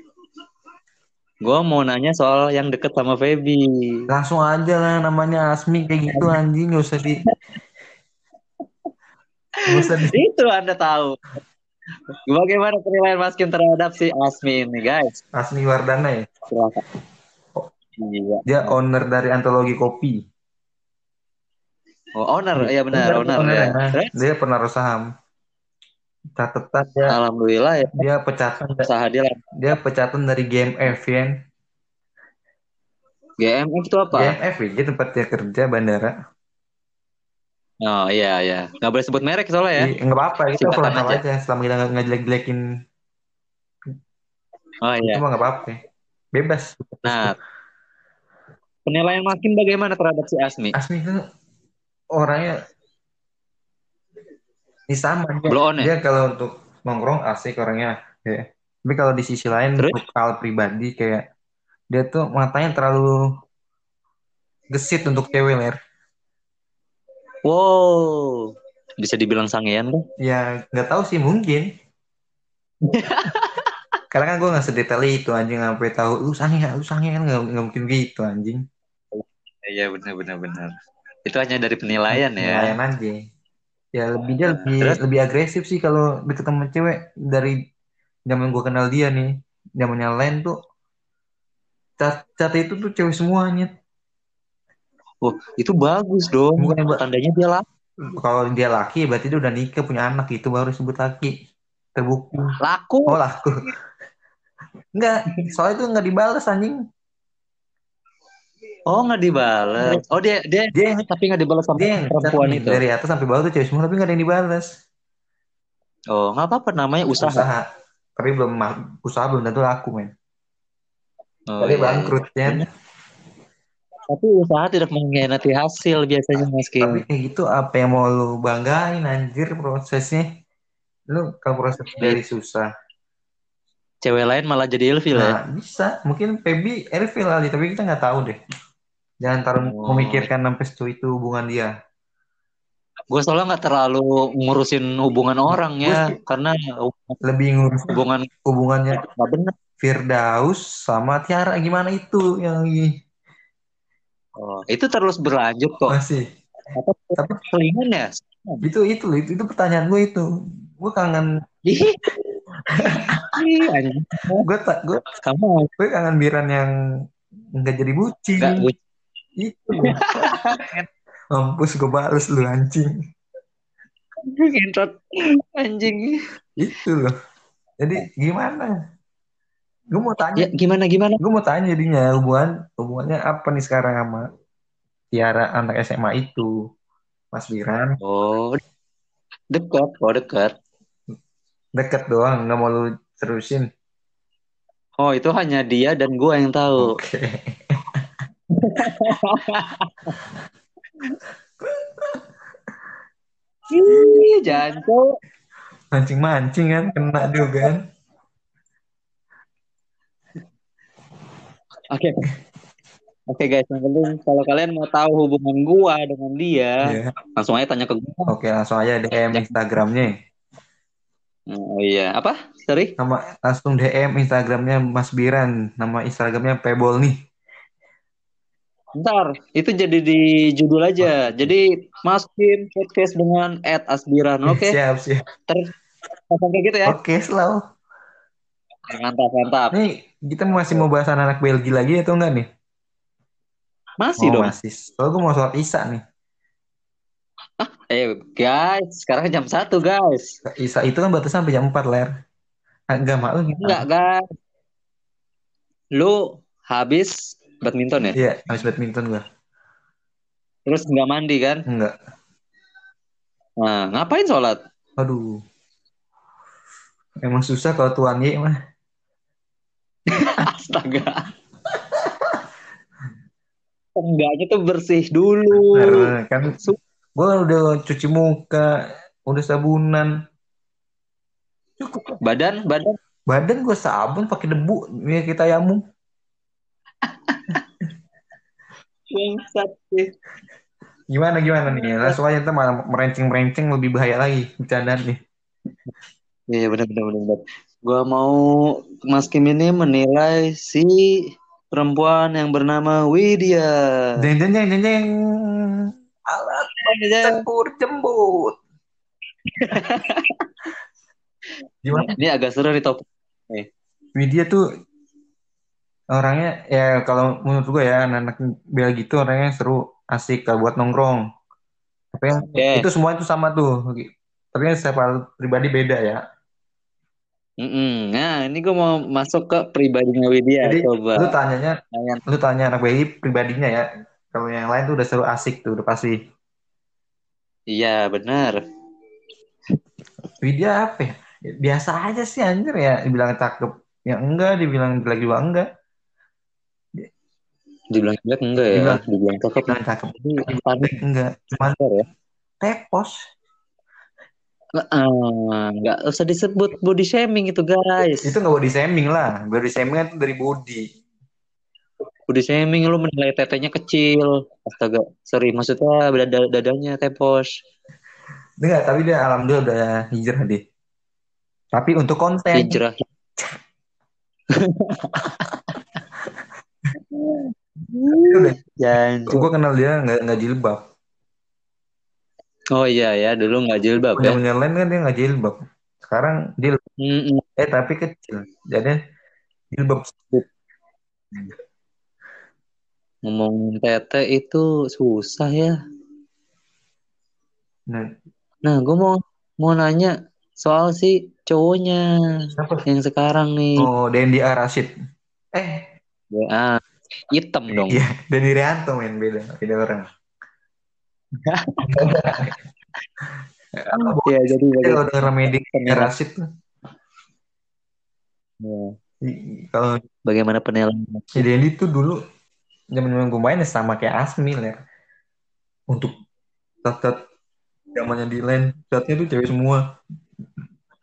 [SPEAKER 2] Gue mau nanya soal yang deket sama Febi.
[SPEAKER 1] Langsung aja lah namanya Asmi kayak gitu anjing. Gak usah di... Gak usah di...
[SPEAKER 2] Itu anda tahu. Bagaimana penilaian Maskin terhadap si Asmi ini guys?
[SPEAKER 1] Asmi Wardana ya.
[SPEAKER 2] Silakan. Iya.
[SPEAKER 1] Dia owner dari antologi kopi.
[SPEAKER 2] Oh, owner, ya benar, owner, ya. Terus?
[SPEAKER 1] Dia penaruh saham. Catatan dia,
[SPEAKER 2] Alhamdulillah ya,
[SPEAKER 1] dia pecatan
[SPEAKER 2] usaha dia
[SPEAKER 1] dia pecatan dari GMF ya.
[SPEAKER 2] GMF itu apa?
[SPEAKER 1] GMF ya, dia tempat dia kerja bandara.
[SPEAKER 2] Oh iya iya, nggak boleh sebut merek soalnya ya.
[SPEAKER 1] Iya, nggak apa-apa,
[SPEAKER 2] Singkatan
[SPEAKER 1] apa
[SPEAKER 2] aja.
[SPEAKER 1] aja. Selama kita nggak nggak jelek-jelekin,
[SPEAKER 2] Oh iya.
[SPEAKER 1] itu mah nggak apa-apa. Bebas.
[SPEAKER 2] Nah, penilaian Maskin bagaimana terhadap si Asmi?
[SPEAKER 1] Asmi itu orangnya ini sama dia,
[SPEAKER 2] Blow on ya?
[SPEAKER 1] dia kalau untuk nongkrong asik orangnya ya. tapi kalau di sisi lain
[SPEAKER 2] Terus?
[SPEAKER 1] untuk hal pribadi kayak dia tuh matanya terlalu gesit untuk cewek ler
[SPEAKER 2] Wow, bisa dibilang sangean kan?
[SPEAKER 1] ya nggak tahu sih mungkin karena kan gue nggak sedetail itu anjing sampai tahu lu sangean lu sangean nggak mungkin gitu anjing
[SPEAKER 2] Iya benar benar benar. Itu hanya dari penilaian ya.
[SPEAKER 1] Lumayan aja ya lebih dia lebih
[SPEAKER 2] Terus?
[SPEAKER 1] lebih agresif sih kalau deket sama cewek dari zaman gue kenal dia nih zamannya lain tuh cat cat itu tuh cewek semuanya
[SPEAKER 2] Oh, itu bagus dong.
[SPEAKER 1] Bukan.
[SPEAKER 2] Tandanya dia lah.
[SPEAKER 1] kalau dia laki berarti dia udah nikah punya anak itu baru disebut laki terbukti
[SPEAKER 2] Laku.
[SPEAKER 1] oh laku enggak soalnya itu nggak dibalas anjing
[SPEAKER 2] Oh, nggak dibalas. Oh, dia dia
[SPEAKER 1] dia
[SPEAKER 2] tapi nggak dibalas sama
[SPEAKER 1] dia
[SPEAKER 2] perempuan itu.
[SPEAKER 1] dari atas sampai bawah tuh cewek semua tapi nggak ada yang dibalas
[SPEAKER 2] Oh, nggak apa-apa namanya usaha.
[SPEAKER 1] usaha tapi belum usaha belum tentu laku men
[SPEAKER 2] Oh,
[SPEAKER 1] tadi
[SPEAKER 2] iya,
[SPEAKER 1] ya
[SPEAKER 2] iya. Tapi usaha tidak mengkhianati hasil biasanya Mas Kim.
[SPEAKER 1] Tapi kayak gitu apa yang mau lu banggain anjir prosesnya? Lu kalau proses dari susah.
[SPEAKER 2] Cewek lain malah jadi ilfil ya.
[SPEAKER 1] Nah, bisa. Mungkin Feby Elvil kali, tapi kita nggak tahu deh. Jangan terlalu
[SPEAKER 2] Oh.
[SPEAKER 1] memikirkan sampai situ itu hubungan dia.
[SPEAKER 2] Gue soalnya nggak terlalu ngurusin hubungan orang ya, karena
[SPEAKER 1] Lebih ngurus
[SPEAKER 2] hubungan
[SPEAKER 1] hubungannya
[SPEAKER 2] benar.
[SPEAKER 1] Firdaus sama Tiara gimana itu yang
[SPEAKER 2] Oh, itu terus berlanjut kok.
[SPEAKER 1] masih. Tapi
[SPEAKER 2] selingan ya?
[SPEAKER 1] itu itu itu, itu pertanyaan gue itu. Gue kangen gue tak gue
[SPEAKER 2] kamu
[SPEAKER 1] gue kangen Biran yang nggak jadi bucin.
[SPEAKER 2] nggak bu-
[SPEAKER 1] Itu. Mampus gue bales lu anjing.
[SPEAKER 2] ngentot anjing.
[SPEAKER 1] Itu loh. Jadi gimana? Gue mau tanya,
[SPEAKER 2] Ya gimana gimana?
[SPEAKER 1] gue mau tanya jadinya hubungan hubungannya apa nih sekarang sama Tiara anak SMA itu, Mas Biran
[SPEAKER 2] Oh, dekat, oh dekat.
[SPEAKER 1] deket doang, nggak mau lu terusin.
[SPEAKER 2] Oh, itu hanya dia dan gua yang tahu.
[SPEAKER 1] Oke.
[SPEAKER 2] Ih, jancok.
[SPEAKER 1] Mancing-mancing kan, kena juga kan.
[SPEAKER 2] Oke. Oke guys, yang penting kalau kalian mau tahu hubungan gua dengan dia,
[SPEAKER 1] Iya.
[SPEAKER 2] langsung aja tanya ke gua.
[SPEAKER 1] Oke, langsung aja DM Instagramnya.
[SPEAKER 2] Oh iya, apa? Sorry.
[SPEAKER 1] Nama langsung DM Instagramnya Mas Biran. Nama Instagramnya Pebol nih.
[SPEAKER 2] Bentar, itu jadi di judul aja. Jadi masukin podcast dengan Ed Asbiran, oke?
[SPEAKER 1] Siap, siap.
[SPEAKER 2] Terus langsung kayak gitu ya.
[SPEAKER 1] Oke, selalu.
[SPEAKER 2] Mantap, mantap.
[SPEAKER 1] Nih, kita masih mau bahas anak Belgia lagi atau enggak nih?
[SPEAKER 2] Masih
[SPEAKER 1] oh,
[SPEAKER 2] dong.
[SPEAKER 1] masih. Soalnya gue mau sholat Isya nih.
[SPEAKER 2] Eh guys, sekarang jam 1 guys.
[SPEAKER 1] Isya itu kan batasan sampai jam 4, Ler. Agama lu
[SPEAKER 2] Enggak guys. Lu habis badminton ya?
[SPEAKER 1] Iya, habis badminton gua.
[SPEAKER 2] Terus nggak mandi kan?
[SPEAKER 1] Enggak.
[SPEAKER 2] Nah, ngapain sholat?
[SPEAKER 1] Aduh. Emang susah kalau tuan Y mah.
[SPEAKER 2] Astaga. Enggaknya tuh bersih dulu.
[SPEAKER 1] Bener, kan gua udah cuci muka, udah sabunan. Cukup.
[SPEAKER 2] Badan, badan.
[SPEAKER 1] Badan gua sabun pakai debu, ya kita yamu.
[SPEAKER 2] Bangsat sih.
[SPEAKER 1] Gimana gimana nih? Langsung aja ntar malah merencing-merencing lebih bahaya lagi bercandaan nih.
[SPEAKER 2] Iya benar benar benar. benar. Gua mau Mas Kim ini menilai si perempuan yang bernama Widya.
[SPEAKER 1] Jeng jeng jeng jeng jeng. Alat tempur jembut. Gimana?
[SPEAKER 2] Ini agak seru nih topik.
[SPEAKER 1] Widya tuh orangnya ya kalau menurut gue ya anak-anak bel gitu orangnya seru asik kalau buat nongkrong. Tapi yang
[SPEAKER 2] Oke.
[SPEAKER 1] itu semua itu sama tuh. Tapi hal pribadi beda ya.
[SPEAKER 2] Mm-mm. Nah ini gue mau masuk ke pribadinya Widya.
[SPEAKER 1] Jadi
[SPEAKER 2] Coba.
[SPEAKER 1] lu tanyanya,
[SPEAKER 2] Tanya.
[SPEAKER 1] lu tanya anak BI pribadinya ya. Kalau yang lain tuh udah seru asik tuh udah pasti.
[SPEAKER 2] Iya benar.
[SPEAKER 1] Widya apa ya? Biasa aja sih anjir ya. Dibilang cakep ya enggak, dibilang jelek juga enggak.
[SPEAKER 2] Dibilang jelek enggak ya?
[SPEAKER 1] Dibilang-
[SPEAKER 2] Dibilang cakep.
[SPEAKER 1] Dibilang cakep
[SPEAKER 2] Ini
[SPEAKER 1] enggak. Cuman
[SPEAKER 2] ya.
[SPEAKER 1] tepos.
[SPEAKER 2] Ah, nggak usah disebut body shaming itu guys.
[SPEAKER 1] Itu nggak body shaming lah. Body shaming kan dari body.
[SPEAKER 2] Body shaming lu menilai tetenya kecil. Astaga, sorry maksudnya dada dadanya tepos.
[SPEAKER 1] Enggak, tapi dia alhamdulillah udah hijrah deh. Tapi untuk konten,
[SPEAKER 2] Hijrah. Jangan.
[SPEAKER 1] gue kenal dia nggak nggak jilbab.
[SPEAKER 2] Oh iya ya, dulu nggak jilbab
[SPEAKER 1] Punya
[SPEAKER 2] ya.
[SPEAKER 1] punya lain kan dia nggak jilbab. Sekarang dia
[SPEAKER 2] Mm-mm.
[SPEAKER 1] eh tapi kecil. Jadi jilbab
[SPEAKER 2] Ngomongin tete itu susah ya.
[SPEAKER 1] Nah,
[SPEAKER 2] Nah, gue mau mau nanya soal si cowoknya
[SPEAKER 1] siapa?
[SPEAKER 2] yang sekarang nih.
[SPEAKER 1] Oh, Dendi Arasid. Eh,
[SPEAKER 2] Ah, hitam dong.
[SPEAKER 1] iya, Dendi Rianto men beda, beda orang.
[SPEAKER 2] Iya, jadi
[SPEAKER 1] Dia kalau denger Medik. Arasid tuh,
[SPEAKER 2] Ya,
[SPEAKER 1] kalau
[SPEAKER 2] Bagaimana penilaian?
[SPEAKER 1] si Dendi tuh dulu zaman zaman gue main ya sama kayak Asmil ya. Untuk tat zamannya di line, tatnya tuh cewek semua.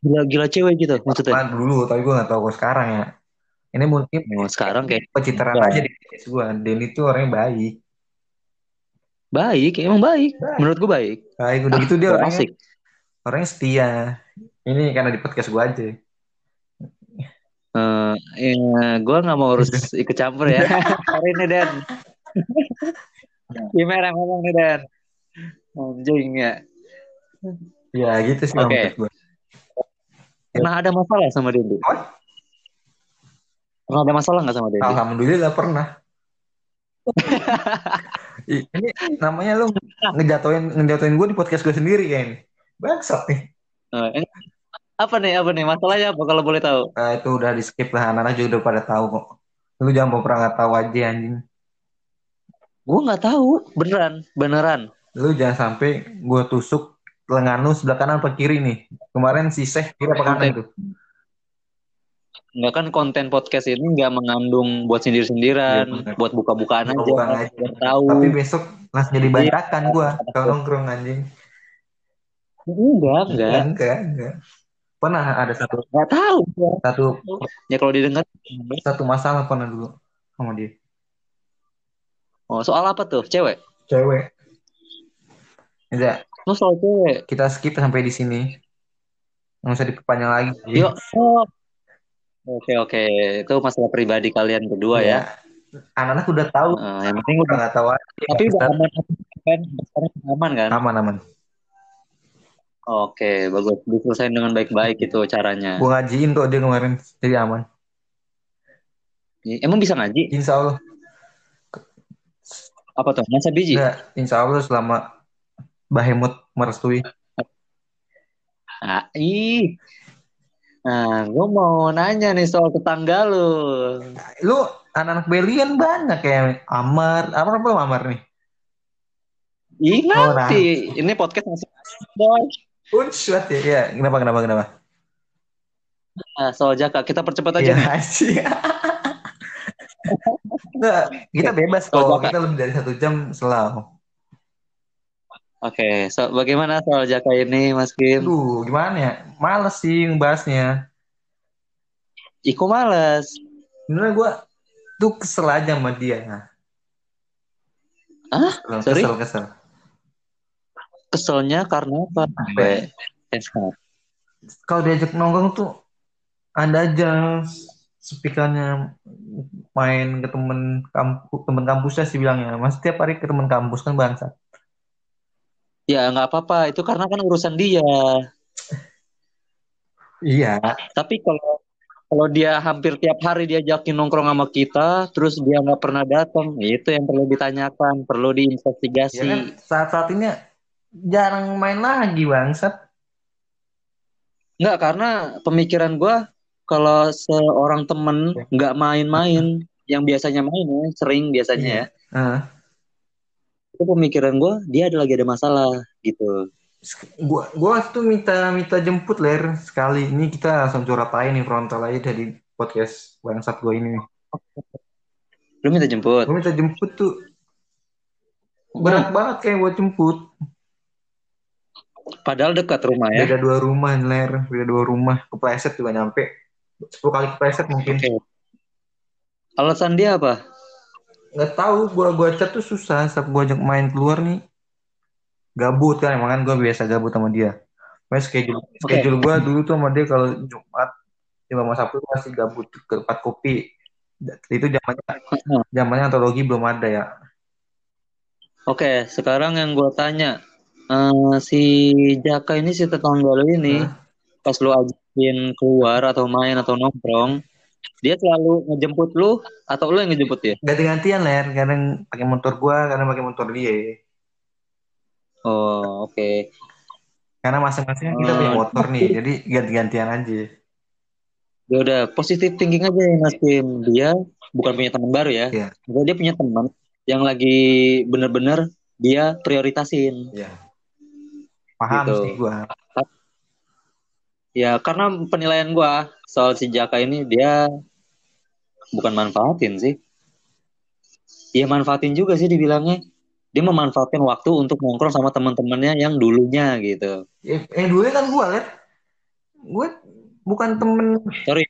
[SPEAKER 2] Gila-gila cewek gitu maksudnya.
[SPEAKER 1] Apaan dulu, tapi gue gak tahu kalau sekarang ya. Ini mungkin
[SPEAKER 2] Oh, sekarang kayak
[SPEAKER 1] pencitraan
[SPEAKER 2] Enggak.
[SPEAKER 1] aja di podcast gue. Dendi tuh orangnya baik.
[SPEAKER 2] baik, emang baik. Menurut gue baik.
[SPEAKER 1] Baik, udah gitu dia orangnya,
[SPEAKER 2] asik.
[SPEAKER 1] orangnya setia. Ini karena di podcast gue aja.
[SPEAKER 2] Eh, ya, gue nggak mau urus ikut campur ya. Sorry nih Dan. Gimana ngomong nih Dan? Anjing ya.
[SPEAKER 1] Ya gitu sih
[SPEAKER 2] Oke.
[SPEAKER 1] gue.
[SPEAKER 2] Pernah ada masalah sama Dendi?
[SPEAKER 1] Apa?
[SPEAKER 2] Pernah ada masalah nggak sama Dendi?
[SPEAKER 1] Alhamdulillah pernah. Ini namanya lu ngejatoin ngejatoin gue di podcast gue sendiri kan. Bangsat nih.
[SPEAKER 2] Eh, eh, apa nih apa nih masalahnya apa kalau boleh tahu?
[SPEAKER 1] Nah, itu udah di skip lah anak-anak juga udah pada tahu kok. Lu jangan mau pernah nggak tahu aja anjing.
[SPEAKER 2] Gue nggak tahu beneran beneran.
[SPEAKER 1] Lu jangan sampai gue tusuk lengan lu sebelah kanan apa kiri nih. Kemarin si Seh kiri apa kanan itu?
[SPEAKER 2] Nggak kan konten podcast ini nggak mengandung buat sindir-sindiran,
[SPEAKER 1] Iya, bener.
[SPEAKER 2] buat buka-bukaan aja,
[SPEAKER 1] Bukan aja.
[SPEAKER 2] biar tahu.
[SPEAKER 1] Tapi besok langsung jadi bantakan gue kalau nongkrong anjing.
[SPEAKER 2] Enggak, enggak.
[SPEAKER 1] Enggak, enggak. Pernah ada satu
[SPEAKER 2] Nggak tahu. gua.
[SPEAKER 1] satu
[SPEAKER 2] Ya kalau didengar.
[SPEAKER 1] satu masalah pernah dulu sama dia.
[SPEAKER 2] Oh, soal apa tuh? Cewek?
[SPEAKER 1] Cewek. Enggak,
[SPEAKER 2] Oh, soal cewek.
[SPEAKER 1] kita skip sampai di sini. Nggak usah diperpanjang lagi.
[SPEAKER 2] Yuk. Oh. Oke, oke. Itu masalah pribadi kalian berdua ya.
[SPEAKER 1] Anak-anak udah tahu,
[SPEAKER 2] Eh, yang penting
[SPEAKER 1] udah nggak tahu aja.
[SPEAKER 2] tapi udah aman kan? Sekarang aman kan?
[SPEAKER 1] aman aman.
[SPEAKER 2] Oke, bagus. Diselesain dengan baik-baik itu caranya.
[SPEAKER 1] Gua ngajiin kok dia kemarin, jadi aman.
[SPEAKER 2] Emang bisa ngaji?
[SPEAKER 1] Insya Allah.
[SPEAKER 2] Apa tuh? Masa biji?
[SPEAKER 1] Enggak, insya Allah selama Bahemut merestui.
[SPEAKER 2] Ah, ih. Nah, gue mau nanya nih soal tetangga lu.
[SPEAKER 1] Lu anak-anak Belian banyak kayak Amar, apa apa Amar nih?
[SPEAKER 2] Ih,
[SPEAKER 1] Oh,
[SPEAKER 2] nanti. Ini podcast masih boy.
[SPEAKER 1] Unswat ya, ya. Kenapa kenapa kenapa?
[SPEAKER 2] Nah, soal Jaka, kita percepat aja
[SPEAKER 1] Iya,
[SPEAKER 2] nih.
[SPEAKER 1] sih. Nggak, kita bebas
[SPEAKER 2] Kalau.
[SPEAKER 1] Kita lebih dari satu jam selalu.
[SPEAKER 2] Oke, so, bagaimana soal Jaka ini, Mas Kim?
[SPEAKER 1] Aduh, gimana ya? Males sih ngebahasnya.
[SPEAKER 2] Iko males.
[SPEAKER 1] Sebenarnya gue tuh kesel aja sama dia.
[SPEAKER 2] Ah,
[SPEAKER 1] Kesel,
[SPEAKER 2] sorry?
[SPEAKER 1] kesel, kesel.
[SPEAKER 2] Keselnya karena apa? Sampai.
[SPEAKER 1] Kalau diajak nongkrong tuh ada aja speakernya main ke temen kampus temen kampusnya sih bilangnya mas tiap hari ke temen kampus kan bangsa
[SPEAKER 2] Ya, nggak apa-apa. Itu karena kan urusan dia.
[SPEAKER 1] iya
[SPEAKER 2] Tapi kalau kalau dia hampir tiap hari diajakin nongkrong sama kita, terus dia nggak pernah datang, itu yang perlu ditanyakan, perlu
[SPEAKER 1] ya
[SPEAKER 2] diinvestigasi.
[SPEAKER 1] kan saat saat ini jarang main lagi bangsat
[SPEAKER 2] Nggak, karena pemikiran gua kalau seorang temen nggak main-main, yang biasanya main ya, sering biasanya ya,
[SPEAKER 1] Nah,
[SPEAKER 2] itu pemikiran gua dia ada lagi ada masalah gitu.
[SPEAKER 1] gua gua waktu itu minta minta jemput ler sekali ini kita langsung curhat aja nih frontal aja dari podcast bangsat gua ini.
[SPEAKER 2] Lu minta jemput?
[SPEAKER 1] gua minta jemput tuh berat banget kayak buat jemput
[SPEAKER 2] Padahal dekat rumah ya.
[SPEAKER 1] beda dua rumah ler beda dua rumah kepleset juga nyampe 10 kali kepleset mungkin
[SPEAKER 2] Oke. Alasan dia apa?
[SPEAKER 1] Nggak tahu gua gua chat tuh susah saat gua ajak main keluar nih. Gabut kan emang kan gua biasa gabut sama dia. Makanya schedule schedule gua dulu tuh sama dia kalau Jumat Jumat sama Sabtu masih gabut ke tempat kopi. Itu zamannya zamannya antologi belum ada ya.
[SPEAKER 2] Oke, sekarang yang gue tanya, eh, si Jaka ini si tetangga lu ini,
[SPEAKER 1] Hah?
[SPEAKER 2] pas lu ajakin keluar atau main atau nongkrong, dia selalu ngejemput lu atau lu yang ngejemput dia?
[SPEAKER 1] ganti-gantian ler kadang pakai motor gua kadang pakai motor dia
[SPEAKER 2] Oh, oke.
[SPEAKER 1] karena masing-masing kita punya
[SPEAKER 2] Hmm.
[SPEAKER 1] motor nih jadi ganti-gantian aja
[SPEAKER 2] Ya udah, positif thinking aja ya Mas. Dia bukan punya teman baru ya.
[SPEAKER 1] Iya.
[SPEAKER 2] Maksudnya Dia punya teman yang lagi bener-bener dia prioritasin.
[SPEAKER 1] Iya. paham
[SPEAKER 2] Gitu.
[SPEAKER 1] sih gua
[SPEAKER 2] Ya, karena penilaian gua soal si Jaka ini dia bukan manfaatin sih. Iya manfaatin juga sih dibilangnya. Dia memanfaatkan waktu untuk nongkrong sama teman-temannya yang dulunya gitu.
[SPEAKER 1] eh, eh dulu kan gua ler gue bukan temen
[SPEAKER 2] Sorry.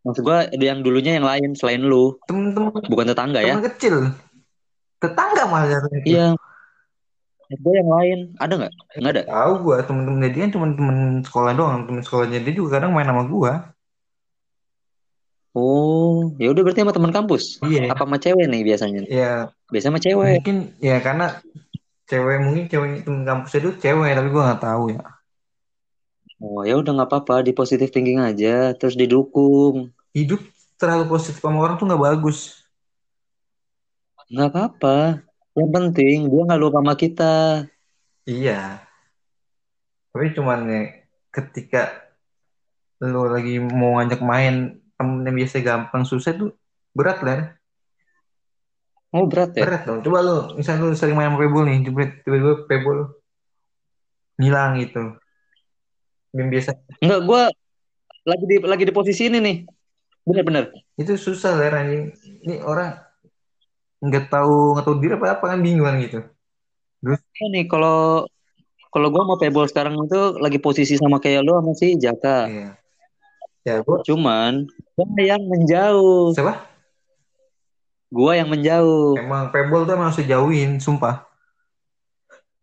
[SPEAKER 2] Maksud gua yang dulunya yang lain selain lu,
[SPEAKER 1] temen-temen
[SPEAKER 2] bukan tetangga ya.
[SPEAKER 1] temen kecil tetangga malah
[SPEAKER 2] Iya. Gua yang lain ada nggak? Nggak ada.
[SPEAKER 1] tahu gua temen-temen dia kan temen sekolah doang temen sekolahnya dia juga kadang main sama gua
[SPEAKER 2] Oh, ya udah berarti sama teman kampus.
[SPEAKER 1] iya
[SPEAKER 2] Apa sama cewek nih biasanya?
[SPEAKER 1] ya
[SPEAKER 2] Biasa sama cewek.
[SPEAKER 1] mungkin ya karena cewek mungkin cewek temen kampusnya itu cewek tapi gua nggak tahu ya
[SPEAKER 2] Oh, ya udah nggak apa-apa, di positive thinking aja, terus didukung.
[SPEAKER 1] hidup terlalu positif sama orang tuh nggak bagus
[SPEAKER 2] Nggak apa-apa. Yang penting dia nggak lupa sama kita.
[SPEAKER 1] iya tapi cuman ya ketika lu lagi mau ngajak main temen yang biasa gampang susah tuh berat lah
[SPEAKER 2] Oh berat ya?
[SPEAKER 1] berat dong coba lu misalnya lu sering main Pebble nih tiba-tiba Pebble ngilang gitu yang biasa
[SPEAKER 2] Enggak, gue lagi di lagi di posisi ini nih. Bener-bener.
[SPEAKER 1] itu susah lah anjing ini orang nggak tahu nggak tahu diri apa apa kan bingung gitu
[SPEAKER 2] Ya nih kalau kalau gue mau pebble sekarang itu lagi posisi sama kayak lo sama si Jaka.
[SPEAKER 1] iya ya gua
[SPEAKER 2] Cuman gue yang menjauh.
[SPEAKER 1] siapa
[SPEAKER 2] Gue yang menjauh.
[SPEAKER 1] emang Pebble tuh emang harus dijauhin sumpah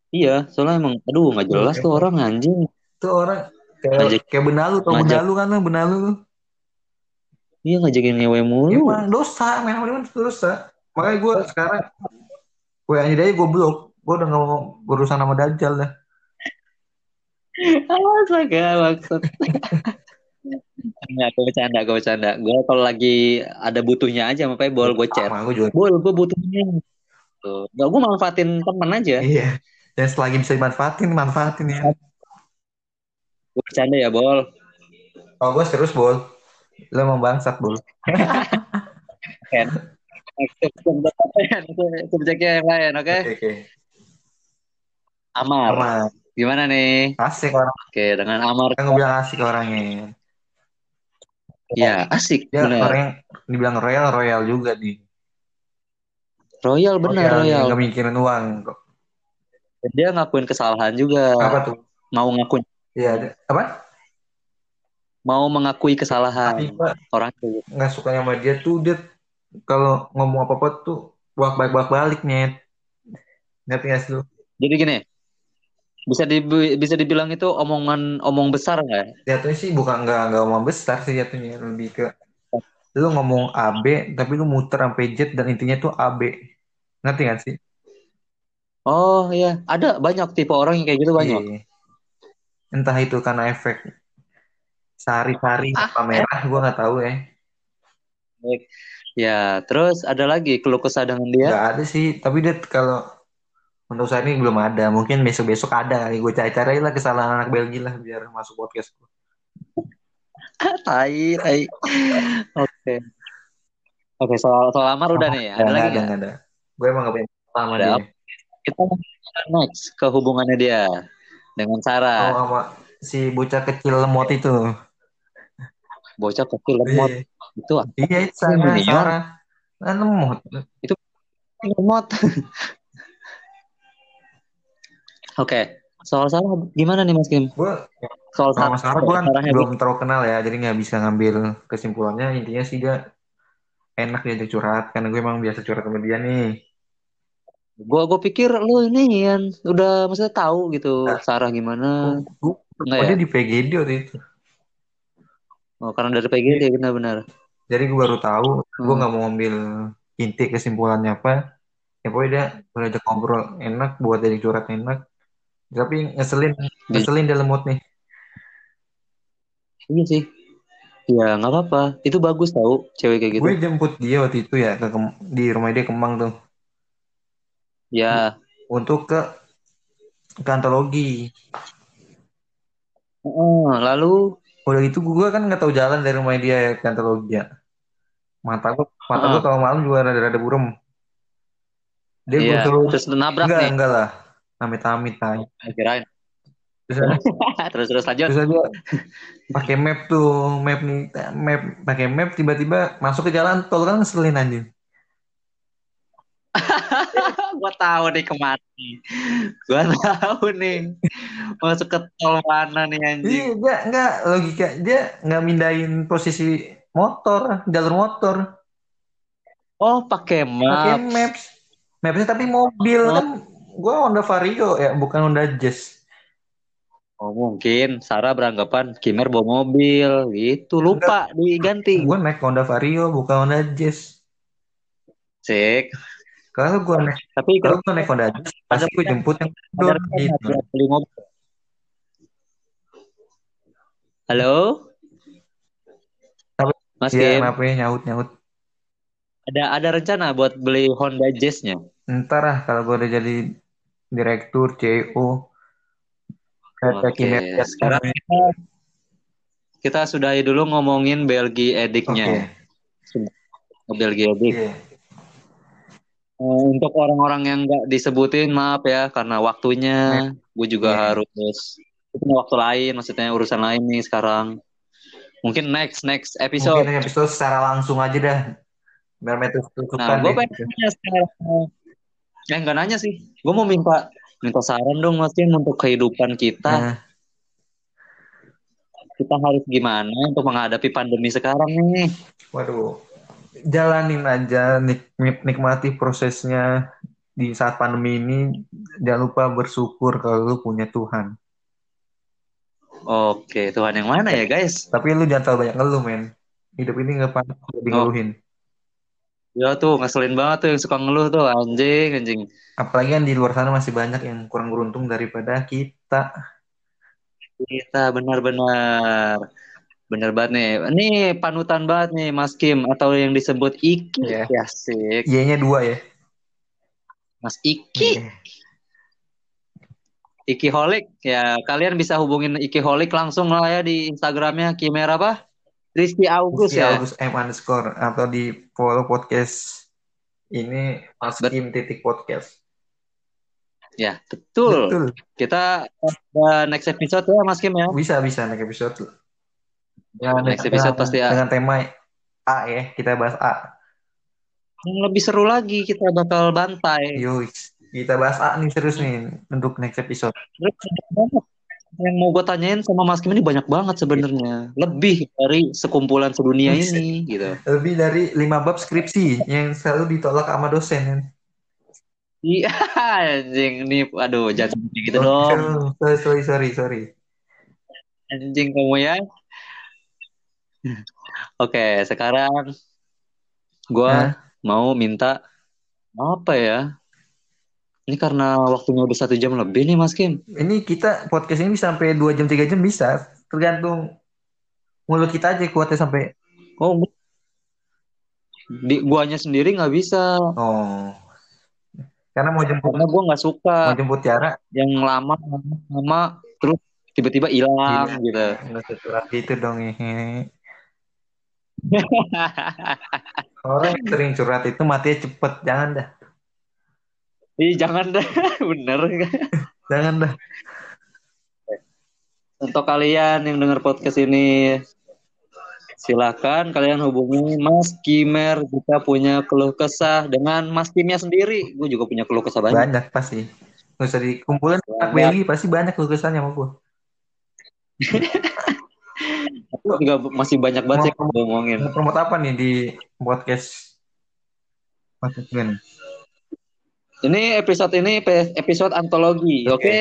[SPEAKER 2] Iya, soalnya emang aduh nggak jelas tuh orang anjing.
[SPEAKER 1] itu orang kayak
[SPEAKER 2] Ngajak-
[SPEAKER 1] kayak benalu tau
[SPEAKER 2] ngajak-
[SPEAKER 1] benalu kan lu benalu lu
[SPEAKER 2] Iya ngajakin ngewe mulu.
[SPEAKER 1] emang dosa sama dia kan dosa makanya gue sekarang gue aja dia gue blok gue udah gak mau berurusan sama Dajjal dah
[SPEAKER 2] Astaga, maksud. Enggak, gue bercanda, gue bercanda. Gue kalau lagi ada butuhnya aja sama Pebble, gue chat.
[SPEAKER 1] sama gue juga
[SPEAKER 2] Bol, gue butuhnya. Tuh. Gak, gue manfaatin temen aja.
[SPEAKER 1] iya dan selagi bisa dimanfaatin manfaatin ya
[SPEAKER 2] Gue bercanda ya, Bol.
[SPEAKER 1] Oh, gue serius, Bol. Lu emang bangsat, Bol.
[SPEAKER 2] Kan? Subjeknya yang lain, oke?
[SPEAKER 1] Oke, oke.
[SPEAKER 2] Amar.
[SPEAKER 1] Aman.
[SPEAKER 2] Gimana nih?
[SPEAKER 1] Asik orang.
[SPEAKER 2] Oke, dengan Amar.
[SPEAKER 1] Kan gue bilang asik orangnya.
[SPEAKER 2] Ya, asik.
[SPEAKER 1] Dia
[SPEAKER 2] benar.
[SPEAKER 1] orang yang dibilang royal, royal juga nih.
[SPEAKER 2] Royal benar, royal.
[SPEAKER 1] Gak mikirin uang kok.
[SPEAKER 2] Dia ngakuin kesalahan juga.
[SPEAKER 1] Apa tuh?
[SPEAKER 2] Mau ngakuin,
[SPEAKER 1] Iya, apa?
[SPEAKER 2] mau mengakui kesalahan.
[SPEAKER 1] Tapi
[SPEAKER 2] Orang gitu.
[SPEAKER 1] nggak suka sama dia tuh dia kalau ngomong apa-apa tuh bolak balik bolak balik nyet. Ngerti nggak sih lu?
[SPEAKER 2] Jadi gini, bisa di, bisa dibilang itu omongan omong besar nggak?
[SPEAKER 1] Jatuhnya sih bukan nggak nggak ngomong besar sih jatuhnya lebih ke lu ngomong AB tapi lu muter sampai Z dan intinya tuh AB. Ngerti nggak sih?
[SPEAKER 2] Oh iya, ada banyak tipe orang yang kayak gitu banyak.
[SPEAKER 1] Iya. Entah itu karena efek sari-sari
[SPEAKER 2] Ah,
[SPEAKER 1] apa merah gua nggak tahu ya.
[SPEAKER 2] Baik. Ya, terus ada lagi keluh kesah dengan dia.
[SPEAKER 1] Nggak ada sih, tapi dia kalau untuk saat ini belum ada. Mungkin besok-besok ada kali. Gue cari-cari lah kesalahan anak Belgia lah biar masuk podcast. gua.
[SPEAKER 2] tai, tai. Oke. Oke, soal soal Amar udah nih. Ada
[SPEAKER 1] Nggak
[SPEAKER 2] lagi
[SPEAKER 1] ada, ada. Gue emang gak pengen sama
[SPEAKER 2] Ada
[SPEAKER 1] dia.
[SPEAKER 2] apa? Kita next ke hubungannya dia dengan
[SPEAKER 1] Oh,
[SPEAKER 2] Sarah.
[SPEAKER 1] sama si bocah kecil lemot itu.
[SPEAKER 2] Bocah kecil lemot
[SPEAKER 1] Iya,
[SPEAKER 2] itu
[SPEAKER 1] iya itu
[SPEAKER 2] Ini
[SPEAKER 1] Sarah,
[SPEAKER 2] junior.
[SPEAKER 1] Sarah. Kan lemot.
[SPEAKER 2] lemot. Oke, soal Sarah gimana nih Mas Kim?
[SPEAKER 1] Gue
[SPEAKER 2] Soal
[SPEAKER 1] sama Sarah gue kan belum terlalu kenal ya, jadi nggak bisa ngambil kesimpulannya. Intinya sih dia enak diajak curhat, karena gue emang biasa curhat sama dia nih.
[SPEAKER 2] Gua gua pikir lu ini yang udah maksudnya tahu gitu
[SPEAKER 1] Nah.
[SPEAKER 2] Sarah gimana.
[SPEAKER 1] Gue
[SPEAKER 2] Enggak
[SPEAKER 1] oh,
[SPEAKER 2] ya?
[SPEAKER 1] dia di PGD waktu itu.
[SPEAKER 2] Oh, karena dari PGD benar-benar.
[SPEAKER 1] Jadi gue baru tahu, gue
[SPEAKER 2] Hmm.
[SPEAKER 1] nggak mau ngambil inti kesimpulannya apa. Ya pokoknya dia berajak ngobrol enak, buat jadi curhat enak. Tapi ngeselin, ngeselin dia lemot nih.
[SPEAKER 2] Iya sih. Ya nggak apa-apa. Itu bagus tahu cewek kayak gitu.
[SPEAKER 1] Gue jemput dia waktu itu ya ke di rumah dia Kemang tuh
[SPEAKER 2] Ya.
[SPEAKER 1] untuk ke ke antologi.
[SPEAKER 2] Oh, lalu
[SPEAKER 1] Udah gitu gue kan nggak tahu jalan dari rumah dia ya, ke antologi ya. Mata gue mata gue
[SPEAKER 2] Heeh.
[SPEAKER 1] kalau malam juga rada-rada burem. Dia gue
[SPEAKER 2] iya.
[SPEAKER 1] suruh
[SPEAKER 2] Terus nabrak
[SPEAKER 1] enggak
[SPEAKER 2] nih.
[SPEAKER 1] enggak lah. Amit-amit tay.
[SPEAKER 2] Kirain.
[SPEAKER 1] Terus
[SPEAKER 2] terus terus lanjut.
[SPEAKER 1] terus aja pakai map tuh, map nih, map pakai map tiba-tiba masuk ke jalan tol kan ngeselin anjing.
[SPEAKER 2] gua tahu nih ke mana. Gua tahu nih. Masuk ke tol mana nih anjing.
[SPEAKER 1] Iya, dia enggak logika dia nggak mindahin posisi motor, jalur motor,
[SPEAKER 2] Oh, pakai
[SPEAKER 1] pakai
[SPEAKER 2] map.
[SPEAKER 1] maps. Mapsnya tapi mobil
[SPEAKER 2] Oh.
[SPEAKER 1] kan gua Honda Vario ya, bukan Honda Jazz.
[SPEAKER 2] Oh, mungkin Sarah beranggapan Kimer bawa mobil gitu. Lupa diganti.
[SPEAKER 1] Gua naik Honda Vario, bukan Honda Jazz.
[SPEAKER 2] Sik.
[SPEAKER 1] Kalau gua naik
[SPEAKER 2] Tapi
[SPEAKER 1] kalau gua naik Honda Jazz, pasti gua jemput yang kedor gitu.
[SPEAKER 2] Halo? Mas
[SPEAKER 1] Iya,
[SPEAKER 2] Kim,
[SPEAKER 1] kenapa ya nyaut nyaut.
[SPEAKER 2] ada ada rencana buat beli Honda Jazz-nya?
[SPEAKER 1] Ntar lah kalau gua udah jadi direktur CEO
[SPEAKER 2] Oke,
[SPEAKER 1] kinerja
[SPEAKER 2] sekarang kita, kita sudahi dulu ngomongin Belgia Ediknya.
[SPEAKER 1] Oke.
[SPEAKER 2] Belgia Edik.
[SPEAKER 1] Iya.
[SPEAKER 2] Eh, untuk orang-orang yang nggak disebutin, maaf ya, karena waktunya, gue juga
[SPEAKER 1] Iya.
[SPEAKER 2] harus gue punya waktu lain, maksudnya urusan lain nih sekarang. Mungkin next next episode.
[SPEAKER 1] Mungkin episode secara langsung aja dah. Biar metode
[SPEAKER 2] Nah, gue pengen nanya sekarang. Eh, nggak nanya sih. Gue mau minta minta saran dong, Mas untuk kehidupan kita.
[SPEAKER 1] Nah,
[SPEAKER 2] Kita harus gimana untuk menghadapi pandemi sekarang nih?
[SPEAKER 1] waduh. Jalanin aja, nik nik- nikmati prosesnya di saat pandemi ini. Jangan lupa bersyukur kalau lu punya Tuhan.
[SPEAKER 2] Oke, Tuhan yang mana ya, guys?
[SPEAKER 1] Tapi lu jangan terlalu banyak ngeluh, men. Hidup ini nggak pantas
[SPEAKER 2] Oh.
[SPEAKER 1] ngeluhin.
[SPEAKER 2] Ya tuh, ngeselin banget tuh yang suka ngeluh tuh, anjing, anjing.
[SPEAKER 1] Apalagi kan di luar sana masih banyak yang kurang beruntung daripada kita.
[SPEAKER 2] Kita benar-benar benar banget nih. Ini panutan banget nih Mas Kim atau yang disebut Iki.
[SPEAKER 1] Iya.
[SPEAKER 2] Ya sik.
[SPEAKER 1] Y-nya dua ya.
[SPEAKER 2] Mas Iki.
[SPEAKER 1] Iya.
[SPEAKER 2] Iki Holik ya kalian bisa hubungin Iki Holik langsung lah ya di Instagramnya Kimer apa Rizky August
[SPEAKER 1] Rizky
[SPEAKER 2] ya
[SPEAKER 1] August M underscore atau di follow podcast ini Maskim titik podcast.
[SPEAKER 2] ya betul.
[SPEAKER 1] Betul.
[SPEAKER 2] kita uh, next episode ya Mas Kim ya
[SPEAKER 1] Bisa bisa next episode. Ya,
[SPEAKER 2] Next
[SPEAKER 1] dengan-
[SPEAKER 2] episode pasti A.
[SPEAKER 1] dengan tema A ya, kita bahas A.
[SPEAKER 2] yang lebih seru lagi kita bakal bantai
[SPEAKER 1] Yuk, kita bahas A nih serius nih untuk next episode.
[SPEAKER 2] Yang mau gue tanyain sama Mas Kim ini banyak banget sebenarnya lebih dari sekumpulan sedunia ini gitu
[SPEAKER 1] Lebih dari lima bab skripsi yang selalu ditolak sama dosen. kan.
[SPEAKER 2] iya anjing nih aduh jangan seperti gitu
[SPEAKER 1] Oh,
[SPEAKER 2] dong
[SPEAKER 1] Sorry, sorry, sorry, sorry.
[SPEAKER 2] anjing kamu ya oke sekarang gue mau minta apa ya ini karena waktunya udah satu jam lebih nih Mas Kim.
[SPEAKER 1] Ini kita podcast ini bisa sampai 2 jam 3 jam bisa, tergantung mulut kita aja kuatnya sampai.
[SPEAKER 2] Oh gua- di guanya sendiri nggak bisa.
[SPEAKER 1] Oh. Karena mau jemput
[SPEAKER 2] karena gue nggak suka
[SPEAKER 1] mau jemput Tiara,
[SPEAKER 2] yang lama lama terus tiba-tiba hilang
[SPEAKER 1] Iya.
[SPEAKER 2] gitu.
[SPEAKER 1] Nggak sesuai gitu dong ini. Orang yang sering curhat itu matinya cepet, jangan dah,
[SPEAKER 2] Ih, jangan dah bener
[SPEAKER 1] jangan dah.
[SPEAKER 2] untuk kalian yang dengar podcast ini silakan kalian hubungi Mas Kimer jika punya keluh kesah dengan Mas Kimnya sendiri gue juga punya keluh kesah banyak
[SPEAKER 1] Banyak pasti. Nggak usah
[SPEAKER 2] Banyak.
[SPEAKER 1] Beli pasti banyak lukisannya sama gue.
[SPEAKER 2] Aku juga masih banyak banget sih ngomongin
[SPEAKER 1] Mau promote apa nih di podcast podcast gue nih?
[SPEAKER 2] Ini episode ini episode antologi oke
[SPEAKER 1] Oke.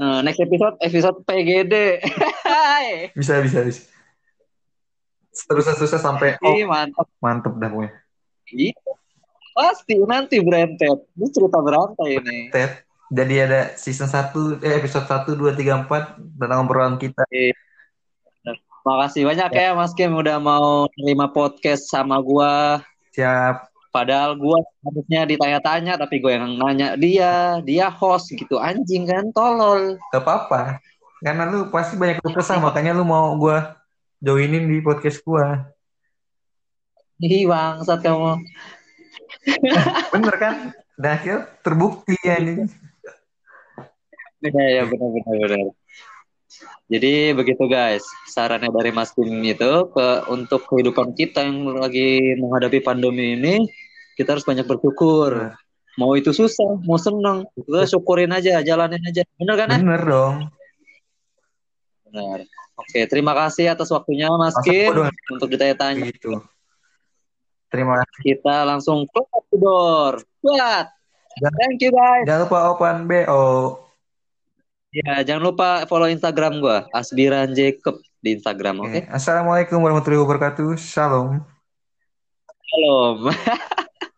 [SPEAKER 2] Nah, next episode episode PGD.
[SPEAKER 1] Bisa bisa bisa. Seterusnya sampai oh
[SPEAKER 2] Ih, mantap
[SPEAKER 1] mantep dah pokoknya.
[SPEAKER 2] Iya. Pasti nanti berentet. Ini cerita berantai ini.
[SPEAKER 1] Ted. Jadi ada season 1 eh episode 1 2 3 4 tentang obrolan kita.
[SPEAKER 2] Makasih banyak ya Mas Kim udah mau terima podcast sama gua.
[SPEAKER 1] Siap.
[SPEAKER 2] Padahal gua harusnya ditanya-tanya tapi gue yang nanya dia, dia host gitu anjing kan tolol.
[SPEAKER 1] Gak apa-apa. Karena lu pasti banyak lu kesah makanya lu mau gua joinin di podcast gua.
[SPEAKER 2] Ih bangsat kamu.
[SPEAKER 1] Bener kan? Dan akhirnya terbukti ya ini.
[SPEAKER 2] Iya ya benar benar benar. Jadi begitu guys, sarannya dari Mas Kim itu ke untuk kehidupan kita yang lagi menghadapi pandemi ini, kita harus banyak bersyukur. Mau itu susah, mau seneng, kita syukurin aja, jalanin aja. Bener kan? eh?
[SPEAKER 1] Bener dong.
[SPEAKER 2] Benar. Oke, terima kasih atas waktunya Mas
[SPEAKER 1] Masa
[SPEAKER 2] Kim untuk ditanya-tanya.
[SPEAKER 1] Gitu. Terima kasih.
[SPEAKER 2] Kita langsung close the door. Buat. Thank you guys.
[SPEAKER 1] Jangan lupa open BO.
[SPEAKER 2] Ya, jangan lupa follow Instagram gua, Asbiran Jacob di Instagram, oke?
[SPEAKER 1] Assalamualaikum warahmatullahi wabarakatuh. Shalom.
[SPEAKER 2] Shalom.